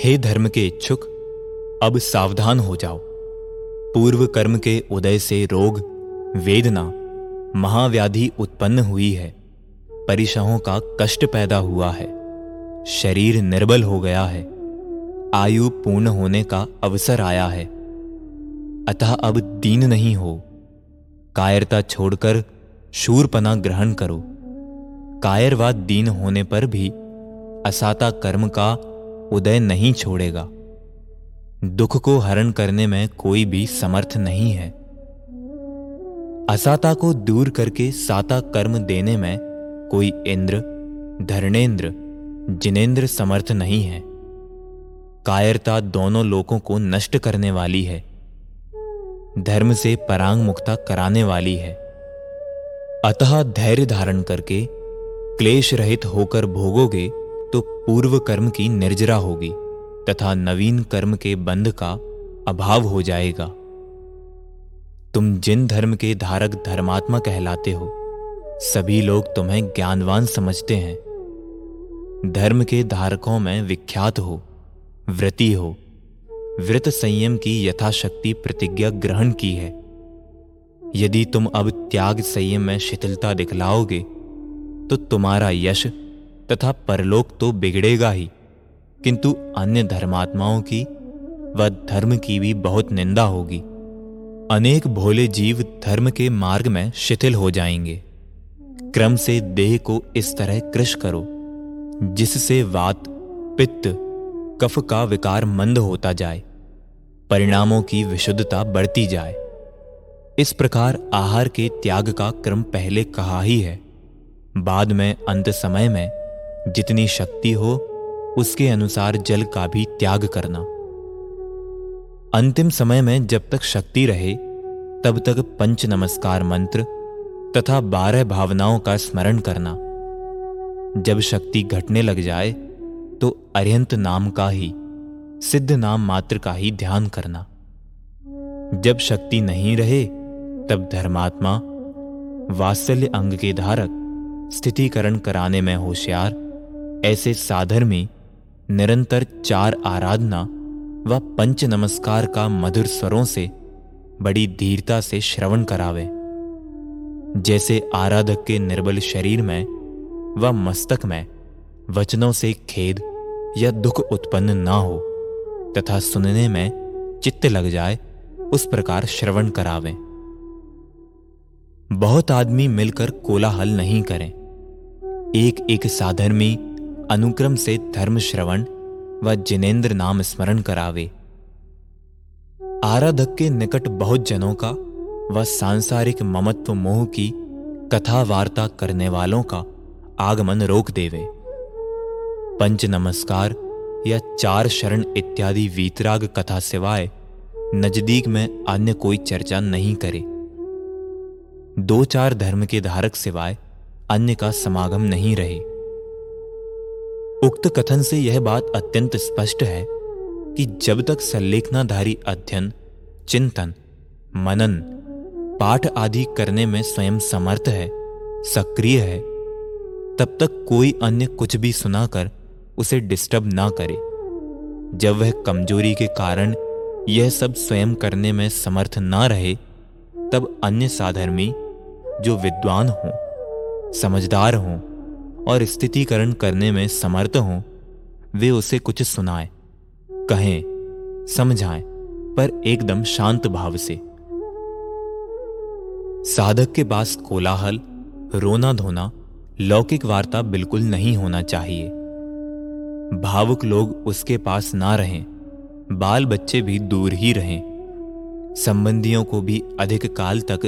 हे धर्म के इच्छुक, अब सावधान हो जाओ। पूर्व कर्म के उदय से रोग, वेदना, महाव्याधि उत्पन्न हुई है। परिशहों का कष्ट पैदा हुआ है। शरीर निर्बल हो गया है। आयु पूर्ण होने का अवसर आया है। अतः अब दीन नहीं हो। कायरता छोड़कर शूरपना ग्रहण करो। कायरवाद दीन होने पर भी असाता कर्म का उदय नहीं छोड़ेगा। दुख को हरण करने में कोई भी समर्थ नहीं है। असाता को दूर करके साता कर्म देने में कोई इंद्र धर्णेन्द्र जिनेन्द्र समर्थ नहीं है। कायरता दोनों लोगों को नष्ट करने वाली है। धर्म से परांग मुक्ता कराने वाली है। अतः धैर्य धारण करके, क्लेश रहित होकर भोगोगे तो पूर्व कर्म की निर्जरा होगी, तथा नवीन कर्म के बंध का अभाव हो जाएगा। तुम जिन धर्म के धारक धर्मात्मा कहलाते हो, सभी लोग तुम्हें ज्ञानवान समझते हैं। धर्म के धारकों में विख्यात हो। व्रति हो। व्रत संयम की यथाशक्ति प्रतिज्ञा ग्रहण की है। यदि तुम अब त्याग संयम में शिथिलता दिखलाओगे तो तुम्हारा यश तथा परलोक तो बिगड़ेगा ही। किंतु अन्य धर्मात्माओं की व धर्म की भी बहुत निंदा होगी। अनेक भोले जीव धर्म के मार्ग में शिथिल हो जाएँगे। क्रम से देह को इस तरह कृष करो, जिससे वात, पित्त कफ का विकार मंद होता जाए, परिणामों की विशुद्धता बढ़ती जाए। इस प्रकार आहार के त्याग का क्रम पहले कहा ही है। बाद में, अंत समय में, जितनी शक्ति हो, उसके अनुसार जल का भी त्याग करना। अंतिम समय में जब तक शक्ति रहे, तब तक पंच नमस्कार मंत्र तथा बारह भावनाओं का स्मरण करना। जब शक्ति घटने लग जाए तो अरियंत नाम का ही, सिद्ध नाम मात्र का ही ध्यान करना। जब शक्ति नहीं रहे, तब धर्मात्मा, वात्सल्य अंग के धारक, स्थितिकरण कराने में होशियार, ऐसे साधर में निरंतर चार आराधना व पंच नमस्कार का मधुर स्वरों से बड़ी धीरता से श्रवण करावे। जैसे आराधक के निर्बल शरीर में व मस्तक में वचनों से खेद या दुख उत्पन्न ना हो, तथा सुनने में चित्त लग जाए, उस प्रकार श्रवण करावें। बहुत आदमी मिलकर कोलाहल नहीं करें। एक एक साधर्मी अनुक्रम से धर्म श्रवण व जिनेन्द्र नाम स्मरण करावे। आराधक के निकट बहुत जनों का व सांसारिक ममत्व मोह की कथा वार्ता करने वालों का आगमन रोक देवे। पंच नमस्कार या चार शरण इत्यादि वीतराग कथा सिवाय नज़दीक में अन्य कोई चर्चा नहीं करे। दो चार धर्म के धारक सिवाय अन्य का समागम नहीं रहे। उक्त कथन से यह बात अत्यंत स्पष्ट है कि जब तक संलेखनाधारी अध्ययन, चिंतन, मनन, पाठ आदि करने में स्वयं समर्थ है, सक्रिय है, तब तक कोई अन्य कुछ भी सुनाकर उसे डिस्टर्ब ना करे। जब वह कमज़ोरी के कारण यह सब स्वयं करने में समर्थ ना रहे, तब अन्य साधर्मी, जो विद्वान हों, समझदार हों और स्थितिकरण करने में समर्थ हों, वे उसे कुछ सुनाएँ, कहें, समझाएँ, पर एकदम शांत भाव से। साधक के पास कोलाहल रोना धोना लौकिक वार्ता बिल्कुल नहीं होना चाहिए। भावुक लोग उसके पास ना रहें। बाल बच्चे भी दूर ही रहें। संबंधियों को भी अधिक काल तक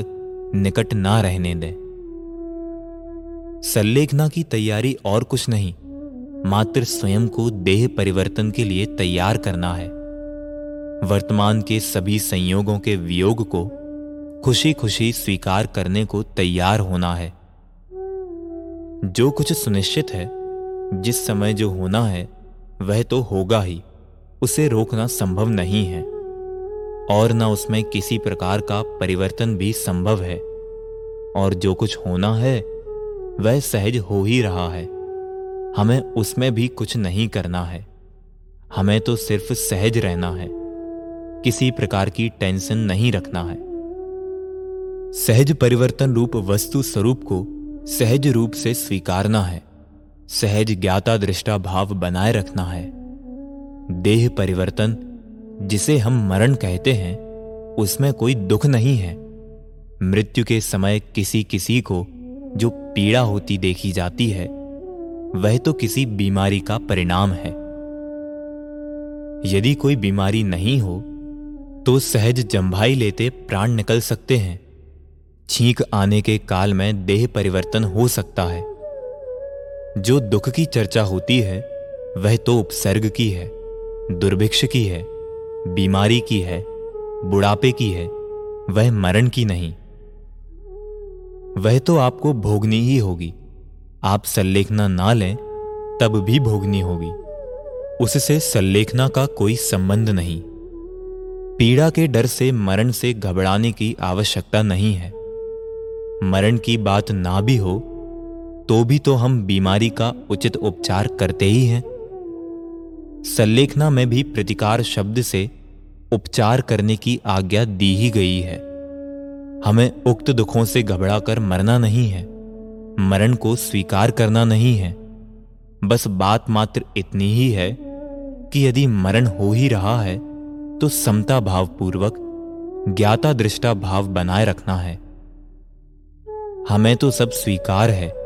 निकट ना रहने दें। संलेखना की तैयारी और कुछ नहीं, मात्र स्वयं को देह परिवर्तन के लिए तैयार करना है। वर्तमान के सभी संयोगों के वियोग को खुशी खुशी स्वीकार करने को तैयार होना है। जो कुछ सुनिश्चित है जिस समय जो होना है, वह तो होगा ही। उसे रोकना संभव नहीं है। और न उसमें किसी प्रकार का परिवर्तन भी संभव है। और जो कुछ होना है, वह सहज हो ही रहा है। हमें उसमें भी कुछ नहीं करना है। हमें तो सिर्फ़ सहज रहना है। किसी प्रकार की टेंशन नहीं रखना है। सहज परिवर्तन रूप वस्तु स्वरूप को सहज रूप से स्वीकारना है। सहज ज्ञाता दृष्टा भाव बनाए रखना है। देह परिवर्तन, जिसे हम मरण कहते हैं, उसमें कोई दुख नहीं है। मृत्यु के समय किसी किसी को जो पीड़ा होती देखी जाती है, वह तो किसी बीमारी का परिणाम है। यदि कोई बीमारी नहीं हो तो सहज जंभाई लेते प्राण निकल सकते हैं। छींक आने के काल में देह परिवर्तन हो सकता है। जो दुख की चर्चा होती है, वह तो उपसर्ग की है, दुर्भिक्ष की है, बीमारी की है, बुढ़ापे की है, वह मरण की नहीं। वह तो आपको भोगनी ही होगी। आप सल्लेखना ना लें, तब भी भोगनी होगी। उससे संलेखना का कोई संबंध नहीं। पीड़ा के डर से मरण से घबराने की आवश्यकता नहीं है। मरण की बात ना भी हो तो भी तो हम बीमारी का उचित उपचार करते ही हैं। संलेखना में भी प्रतिकार शब्द से उपचार करने की आज्ञा दी ही गई है। हमें उक्त दुखों से घबराकर मरना नहीं है। मरण को स्वीकार करना नहीं है। बस बात मात्र इतनी ही है कि यदि मरण हो ही रहा है तो समता भाव पूर्वक ज्ञाता दृष्टा भाव बनाए रखना है। हमें तो सब स्वीकार है।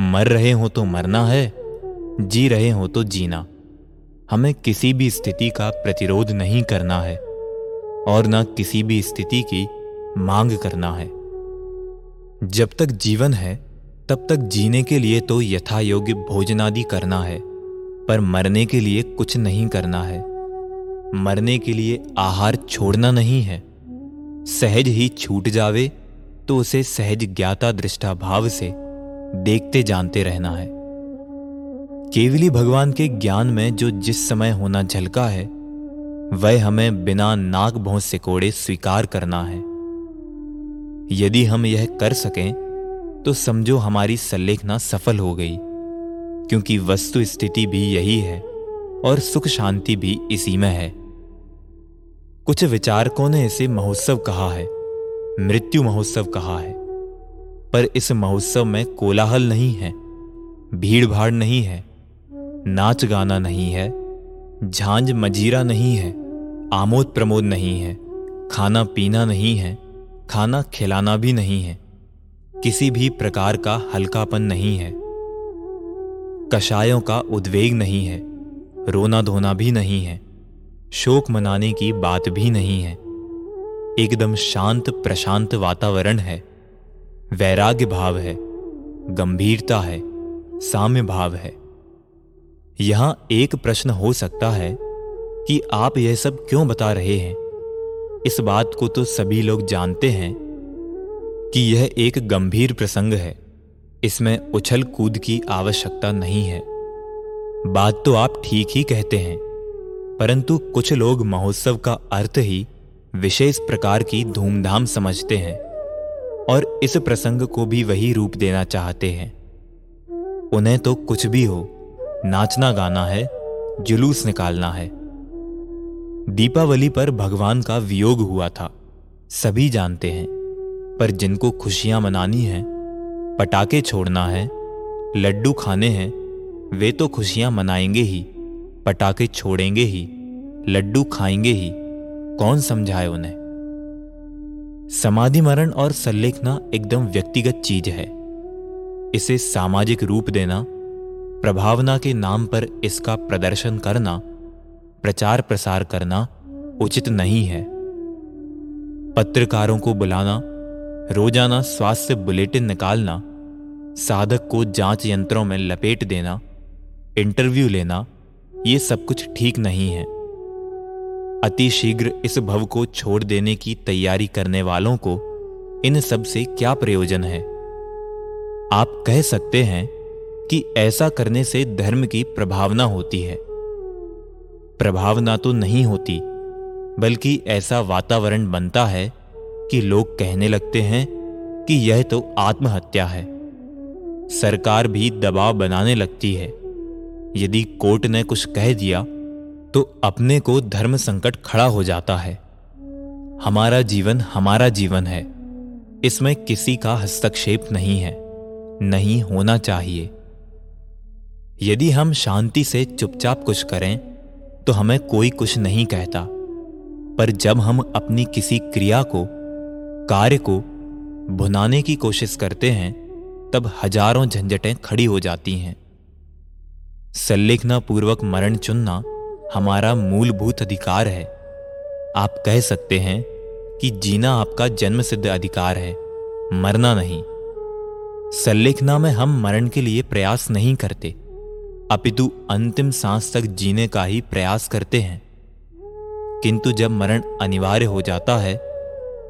मर रहे हो तो मरना है, जी रहे हो तो जीना। हमें किसी भी स्थिति का प्रतिरोध नहीं करना है, और न किसी भी स्थिति की मांग करना है। जब तक जीवन है, तब तक जीने के लिए तो यथा योग्य भोजनादि करना है, पर मरने के लिए कुछ नहीं करना है। मरने के लिए आहार छोड़ना नहीं है। सहज ही छूट जावे तो उसे सहज ज्ञाता दृष्टा भाव से देखते जानते रहना है। केवली भगवान के ज्ञान में जो जिस समय होना झलका है, वह हमें बिना नाक भों सिकोड़े स्वीकार करना है। यदि हम यह कर सकें तो समझो हमारी संलेखना सफल हो गई, क्योंकि वस्तु स्थिति भी यही है और सुख शांति भी इसी में है। कुछ विचारकों ने इसे महोत्सव कहा है, मृत्यु महोत्सव कहा है। पर इस महोत्सव में कोलाहल नहीं है भीड़ भाड़ नहीं है नाच गाना नहीं है झांझ मजीरा नहीं है आमोद प्रमोद नहीं है खाना पीना नहीं है खाना खिलाना भी नहीं है किसी भी प्रकार का हल्कापन नहीं है कषायों का उद्वेग नहीं है रोना धोना भी नहीं है शोक मनाने की बात भी नहीं है एकदम शांत प्रशांत वातावरण है वैराग्य भाव है, गंभीरता है साम्य भाव है। यहाँ एक प्रश्न हो सकता है कि आप यह सब क्यों बता रहे हैं? इस बात को तो सभी लोग जानते हैं कि यह एक गंभीर प्रसंग है। इसमें उछल कूद की आवश्यकता नहीं है। बात तो आप ठीक ही कहते हैं, परंतु कुछ लोग महोत्सव का अर्थ ही विशेष प्रकार की धूमधाम समझते हैं। और इस प्रसंग को भी वही रूप देना चाहते हैं। उन्हें तो कुछ भी हो, नाचना गाना है, जुलूस निकालना है। दीपावली पर भगवान का वियोग हुआ था, सभी जानते हैं। पर जिनको खुशियाँ मनानी है, पटाखे छोड़ना है, लड्डू खाने हैं, वे तो खुशियाँ मनाएँगे ही, पटाखे छोड़ेंगे ही, लड्डू खाएँगे ही। कौन समझाए उन्हें? समाधि मरण और सल्लेखना एकदम व्यक्तिगत चीज़ है। इसे सामाजिक रूप देना, प्रभावना के नाम पर इसका प्रदर्शन करना, प्रचार प्रसार करना उचित नहीं है। पत्रकारों को बुलाना, रोज़ाना स्वास्थ्य बुलेटिन निकालना, साधक को जाँच यंत्रों में लपेट देना, इंटरव्यू लेना, ये सब कुछ ठीक नहीं है। अति शीघ्र इस भव को छोड़ देने की तैयारी करने वालों को इन सबसे क्या प्रयोजन है? आप कह सकते हैं कि ऐसा करने से धर्म की प्रभावना होती है। प्रभावना तो नहीं होती, बल्कि ऐसा वातावरण बनता है कि लोग कहने लगते हैं कि यह तो आत्महत्या है। सरकार भी दबाव बनाने लगती है। यदि कोर्ट ने कुछ कह दिया तो अपने को धर्म संकट खड़ा हो जाता है। हमारा जीवन हमारा जीवन है। इसमें किसी का हस्तक्षेप नहीं है, नहीं होना चाहिए। यदि हम शांति से चुपचाप कुछ करें तो हमें कोई कुछ नहीं कहता। पर जब हम अपनी किसी क्रिया को, कार्य को भुनाने की कोशिश करते हैं, तब हज़ारों झंझटें खड़ी हो जाती हैं। संलेखना पूर्वक मरण चुनना हमारा मूलभूत अधिकार है। आप कह सकते हैं कि जीना आपका जन्म सिद्ध अधिकार है, मरना नहीं। संलेखना में हम मरण के लिए प्रयास नहीं करते, अपितु अंतिम सांस तक जीने का ही प्रयास करते हैं। किंतु जब मरण अनिवार्य हो जाता है,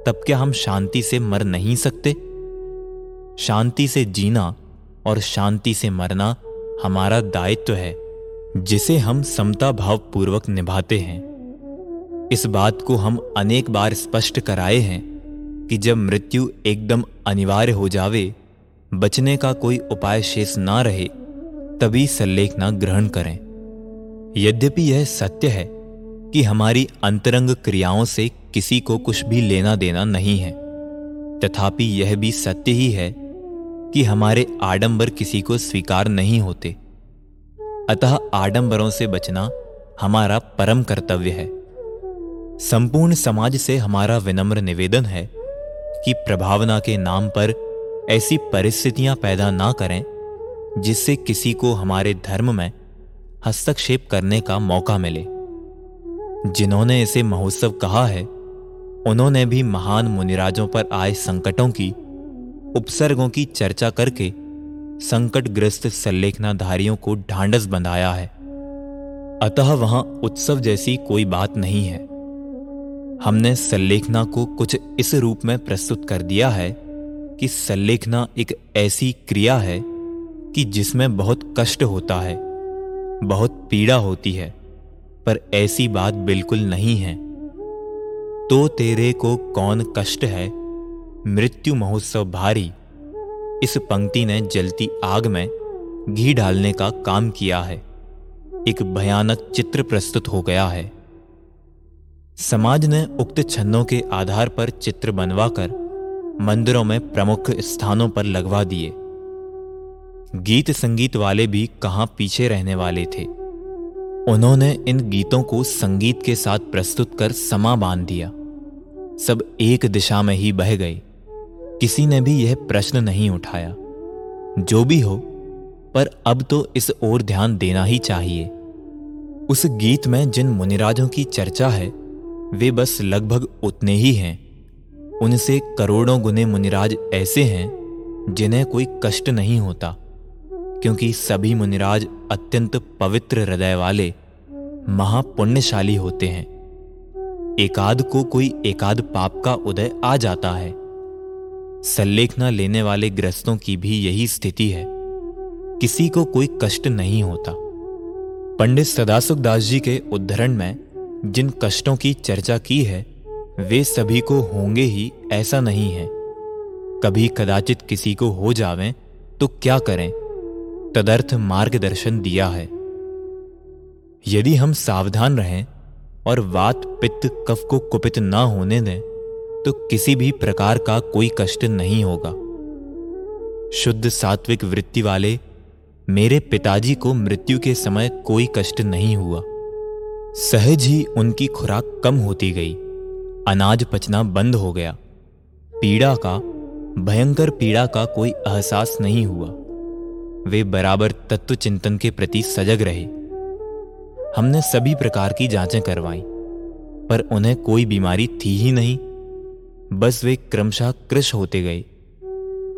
तब क्या हम शांति से मर नहीं सकते? शांति से जीना और शांति से मरना हमारा दायित्व है। जिसे हम समता भाव पूर्वक निभाते हैं। इस बात को हम अनेक बार स्पष्ट कराए हैं कि जब मृत्यु एकदम अनिवार्य हो जावे, बचने का कोई उपाय शेष ना रहे, तभी संलेखना ग्रहण करें। यद्यपि यह सत्य है कि हमारी अंतरंग क्रियाओं से किसी को कुछ भी लेना देना नहीं है, तथापि यह भी सत्य ही है कि हमारे आडंबर किसी को स्वीकार नहीं होते। अतः आडंबरों से बचना हमारा परम कर्तव्य है। संपूर्ण समाज से हमारा विनम्र निवेदन है कि प्रभावना के नाम पर ऐसी परिस्थितियाँ पैदा ना करें, जिससे किसी को हमारे धर्म में हस्तक्षेप करने का मौका मिले। जिन्होंने इसे महोत्सव कहा है, उन्होंने भी महान मुनिराजों पर आए संकटों की, उपसर्गों की चर्चा करके संकटग्रस्त संलेखनाधारियों को ढांडस बंधाया है। अतः वहाँ उत्सव जैसी कोई बात नहीं है। हमने संलेखना को कुछ इस रूप में प्रस्तुत कर दिया है कि संलेखना एक ऐसी क्रिया है कि जिसमें बहुत कष्ट होता है, बहुत पीड़ा होती है, पर ऐसी बात बिल्कुल नहीं है। तो तेरे को कौन कष्ट है? मृत्यु महोत्सव भारी इस पंक्ति ने जलती आग में घी डालने का काम किया है। एक भयानक चित्र प्रस्तुत हो गया है। समाज ने उक्त छन्नों के आधार पर चित्र बनवाकर मंदिरों में प्रमुख स्थानों पर लगवा दिए। गीत संगीत वाले भी कहाँ पीछे रहने वाले थे। उन्होंने इन गीतों को संगीत के साथ प्रस्तुत कर समा बाँध दिया। सब एक दिशा में ही बह गए। किसी ने भी यह प्रश्न नहीं उठाया। जो भी हो, पर अब तो इस ओर ध्यान देना ही चाहिए। उस गीत में जिन मुनिराजों की चर्चा है, वे बस लगभग उतने ही हैं। उनसे करोड़ों गुने मुनिराज ऐसे हैं, जिन्हें कोई कष्ट नहीं होता, क्योंकि सभी मुनिराज अत्यंत पवित्र हृदय वाले, महापुण्यशाली होते हैं। एकाद को कोई एकाद पाप का उदय आ जाता है। सल्लेखना लेने वाले ग्रस्तों की भी यही स्थिति है। किसी को कोई कष्ट नहीं होता। पंडित सदासुख दास जी के उद्धरण में जिन कष्टों की चर्चा की है, वे सभी को होंगे ही ऐसा नहीं है। कभी कदाचित किसी को हो जावें तो क्या करें? तदर्थ मार्गदर्शन दिया है। यदि हम सावधान रहें और वात पित्त कफ को कुपित ना होने दें तो किसी भी प्रकार का कोई कष्ट नहीं होगा। शुद्ध सात्विक वृत्ति वाले मेरे पिताजी को मृत्यु के समय कोई कष्ट नहीं हुआ। सहज ही उनकी खुराक कम होती गई। अनाज पचना बंद हो गया। पीड़ा का, भयंकर पीड़ा का कोई एहसास नहीं हुआ। वे बराबर तत्व चिंतन के प्रति सजग रहे। हमने सभी प्रकार की जांचें करवाई, पर उन्हें कोई बीमारी थी ही नहीं। बस वे क्रमशः कृश होते गए।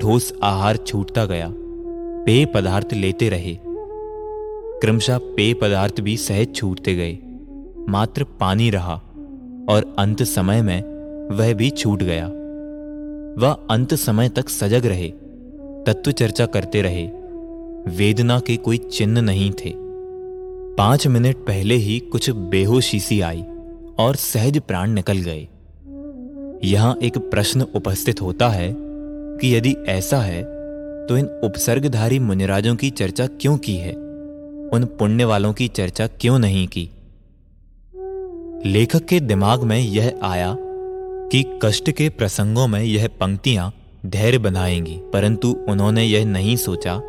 ठोस आहार छूटता गया। पेय पदार्थ लेते रहे। क्रमशः पेय पदार्थ भी सहज छूटते गए। मात्र पानी रहा और अंत समय में वह भी छूट गया। वह अंत समय तक सजग रहे, तत्व चर्चा करते रहे। वेदना के कोई चिन्ह नहीं थे। पाँच मिनट पहले ही कुछ बेहोशी सी आई और सहज प्राण निकल गए। यहाँ एक प्रश्न उपस्थित होता है कि यदि ऐसा है तो इन उपसर्गधारी मुनिराजों की चर्चा क्यों की है? उन पुण्य वालों की चर्चा क्यों नहीं की? लेखक के दिमाग में यह आया कि कष्ट के प्रसंगों में यह पंक्तियाँ धैर्य बनाएँगी, परंतु उन्होंने यह नहीं सोचा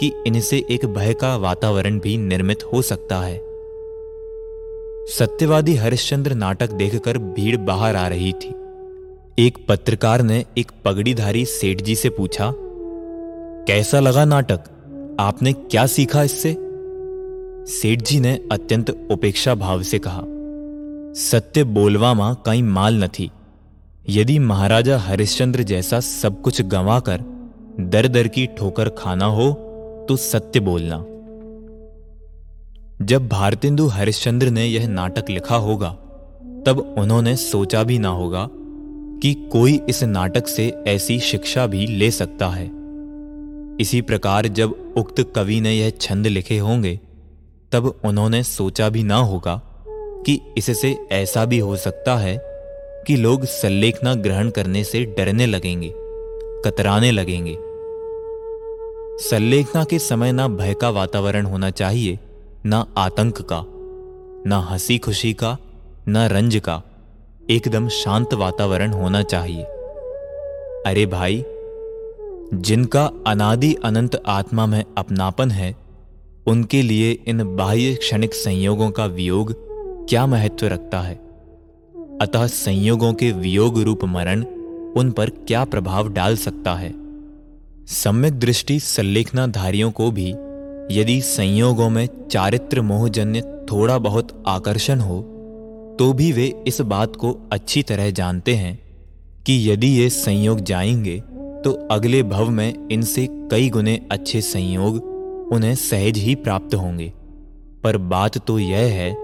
कि इनसे एक भय का वातावरण भी निर्मित हो सकता है। सत्यवादी हरिश्चंद्र नाटक देखकर भीड़ बाहर आ रही थी। एक पत्रकार ने एक पगड़ीधारी सेठ जी से पूछा, कैसा लगा नाटक? आपने क्या सीखा इससे? सेठ जी ने अत्यंत उपेक्षा भाव से कहा, सत्य बोलवा माँ कहीं माल न थी। यदि महाराजा हरिश्चंद्र जैसा सब कुछ गंवा कर दर दर की ठोकर खाना हो तो सत्य बोलना। जब भारतेंदु हरिश्चंद्र ने यह नाटक लिखा होगा, तब उन्होंने सोचा भी ना होगा कि कोई इस नाटक से ऐसी शिक्षा भी ले सकता है। इसी प्रकार जब उक्त कवि ने यह छंद लिखे होंगे, तब उन्होंने सोचा भी ना होगा कि इससे ऐसा भी हो सकता है कि लोग संलेखना ग्रहण करने से डरने लगेंगे, कतराने लगेंगे। सल्लेखना के समय ना भय का वातावरण होना चाहिए, ना आतंक का, ना हँसी खुशी का, ना रंज का। एकदम शांत वातावरण होना चाहिए। अरे भाई, जिनका अनादि अनंत आत्मा में अपनापन है, उनके लिए इन बाह्य क्षणिक संयोगों का वियोग क्या महत्व रखता है? अतः संयोगों के वियोग रूप मरण उन पर क्या प्रभाव डाल सकता है? सम्यक दृष्टि संलेखनाधारियों को भी यदि संयोगों में चारित्र मोहजन्य थोड़ा बहुत आकर्षण हो तो भी वे इस बात को अच्छी तरह जानते हैं कि यदि ये संयोग जाएँगे तो अगले भव में इनसे कई गुने अच्छे संयोग उन्हें सहज ही प्राप्त होंगे। पर बात तो यह है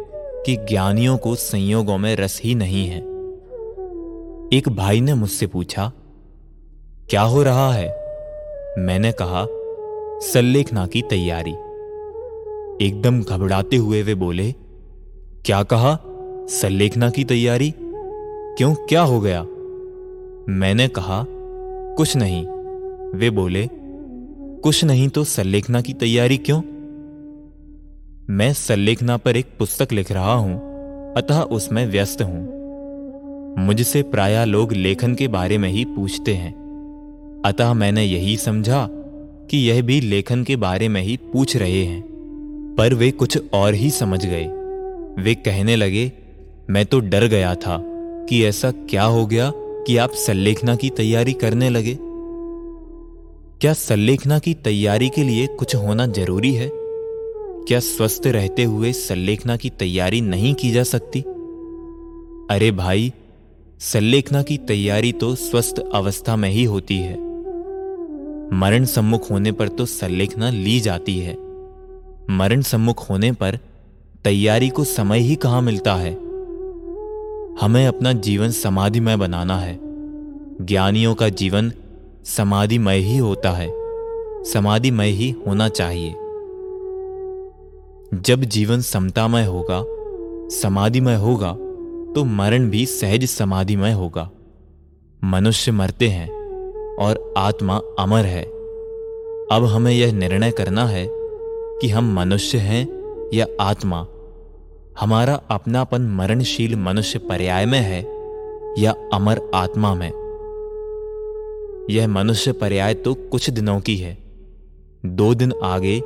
कि ज्ञानियों को संयोगों में रस ही नहीं है। एक भाई ने मुझसे पूछा, क्या हो रहा है? मैंने कहा, सल्लेखना की तैयारी। एकदम घबराते हुए वे बोले, क्या कहा? सल्लेखना की तैयारी? क्यों? क्या हो गया? मैंने कहा, कुछ नहीं। वे बोले, कुछ नहीं तो सल्लेखना की तैयारी क्यों? मैं सल्लेखना पर एक पुस्तक लिख रहा हूँ, अतः उसमें व्यस्त हूँ। मुझसे प्राय लोग लेखन के बारे में ही पूछते हैं। अतः मैंने यही समझा कि यह भी लेखन के बारे में ही पूछ रहे हैं। पर वे कुछ और ही समझ गए। वे कहने लगे मैं तो डर गया था कि ऐसा क्या हो गया कि आप संलेखना की तैयारी करने लगे। क्या संलेखना की तैयारी के लिए कुछ होना ज़रूरी है? क्या स्वस्थ रहते हुए संलेखना की तैयारी नहीं की जा सकती? अरे भाई संलेखना की तैयारी तो स्वस्थ अवस्था में ही होती है। मरण सम्मुख होने पर तो संलेखना ली जाती है। मरण सम्मुख होने पर तैयारी को समय ही कहाँ मिलता है? हमें अपना जीवन समाधिमय बनाना है। ज्ञानियों का जीवन समाधिमय ही होता है। समाधिमय ही होना चाहिए। जब जीवन समतामय होगा, समाधिमय होगा तो मरण भी सहज समाधिमय होगा। मनुष्य मरते हैं और आत्मा अमर है। अब हमें यह निर्णय करना है कि हम मनुष्य हैं या आत्मा। हमारा अपनापन मरणशील मनुष्य पर्याय में है या अमर आत्मा में? यह मनुष्य पर्याय तो कुछ दिनों की है। दो दिन आगे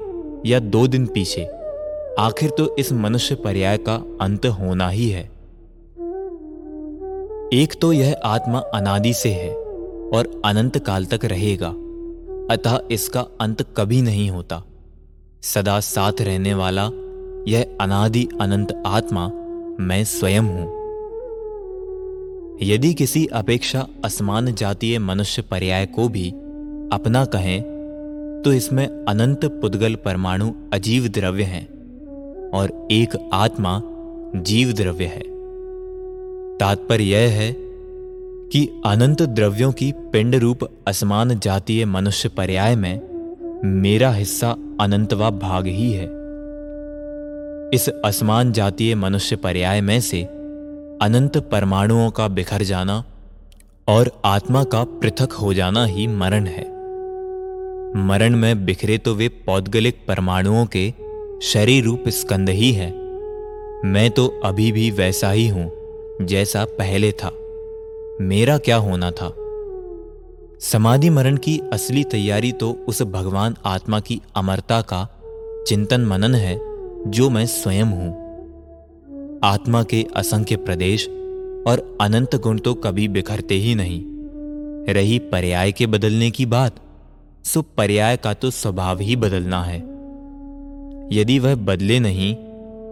या दो दिन पीछे, आखिर तो इस मनुष्य पर्याय का अंत होना ही है। एक तो यह आत्मा अनादि से है और अनंत काल तक रहेगा, अतः इसका अंत कभी नहीं होता। सदा साथ रहने वाला यह अनादि अनंत आत्मा मैं स्वयं हूँ। यदि किसी अपेक्षा असमान जातीय मनुष्य पर्याय को भी अपना कहें तो इसमें अनंत पुद्गल परमाणु अजीव द्रव्य हैं और एक आत्मा जीव द्रव्य है। तात्पर्य यह है कि अनंत द्रव्यों की पिंड रूप असमान जातीय मनुष्य पर्याय में मेरा हिस्सा अनंतवा भाग ही है। इस असमान जातीय मनुष्य पर्याय में से अनंत परमाणुओं का बिखर जाना और आत्मा का पृथक हो जाना ही मरण है। मरण में बिखरे तो वे पौद्गलिक परमाणुओं के शरीर रूप स्कंद ही है। मैं तो अभी भी वैसा ही हूँ, जैसा पहले था। मेरा क्या होना था? समाधि मरण की असली तैयारी तो उस भगवान आत्मा की अमरता का चिंतन मनन है। जो मैं स्वयं हूँ। आत्मा के असंख्य प्रदेश और अनंत गुण तो कभी बिखरते ही नहीं। रही पर्याय के बदलने की बात, सो पर्याय का तो स्वभाव ही बदलना है। यदि वह बदले नहीं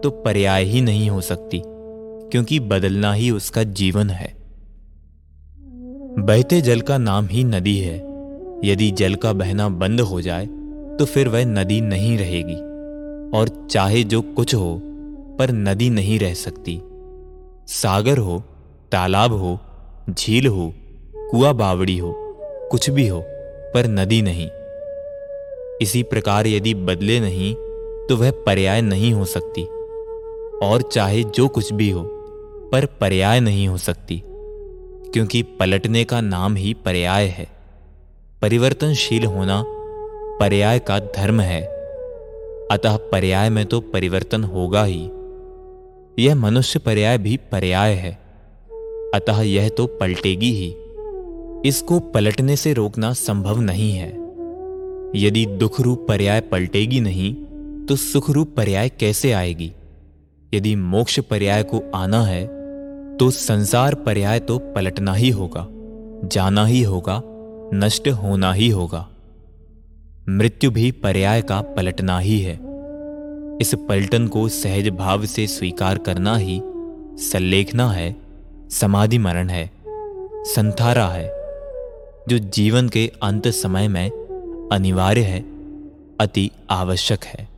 तो पर्याय ही नहीं हो सकती, क्योंकि बदलना ही उसका जीवन है। बहते जल का नाम ही नदी है। यदि जल का बहना बंद हो जाए तो फिर वह नदी नहीं रहेगी। और चाहे जो कुछ हो, पर नदी नहीं रह सकती। सागर हो, तालाब हो, झील हो, कुआ बावड़ी हो, कुछ भी हो, पर नदी नहीं। इसी प्रकार यदि बदले नहीं तो वह पर्याय नहीं हो सकती। और चाहे जो कुछ भी हो, पर पर्याय नहीं हो सकती, क्योंकि पलटने का नाम ही पर्याय है। परिवर्तनशील होना पर्याय का धर्म है। अतः पर्याय में तो परिवर्तन होगा ही। यह मनुष्य पर्याय भी पर्याय है। अतः यह तो पलटेगी ही। इसको पलटने से रोकना संभव नहीं है। यदि दुख रूप पर्याय पलटेगी नहीं तो सुख रूप पर्याय कैसे आएगी? यदि मोक्ष पर्याय को आना है तो संसार पर्याय तो पलटना ही होगा, जाना ही होगा, नष्ट होना ही होगा। मृत्यु भी पर्याय का पलटना ही है। इस पलटन को सहज भाव से स्वीकार करना ही संलेखना है, समाधि मरण है, संथारा है, जो जीवन के अंत समय में अनिवार्य है, अति आवश्यक है।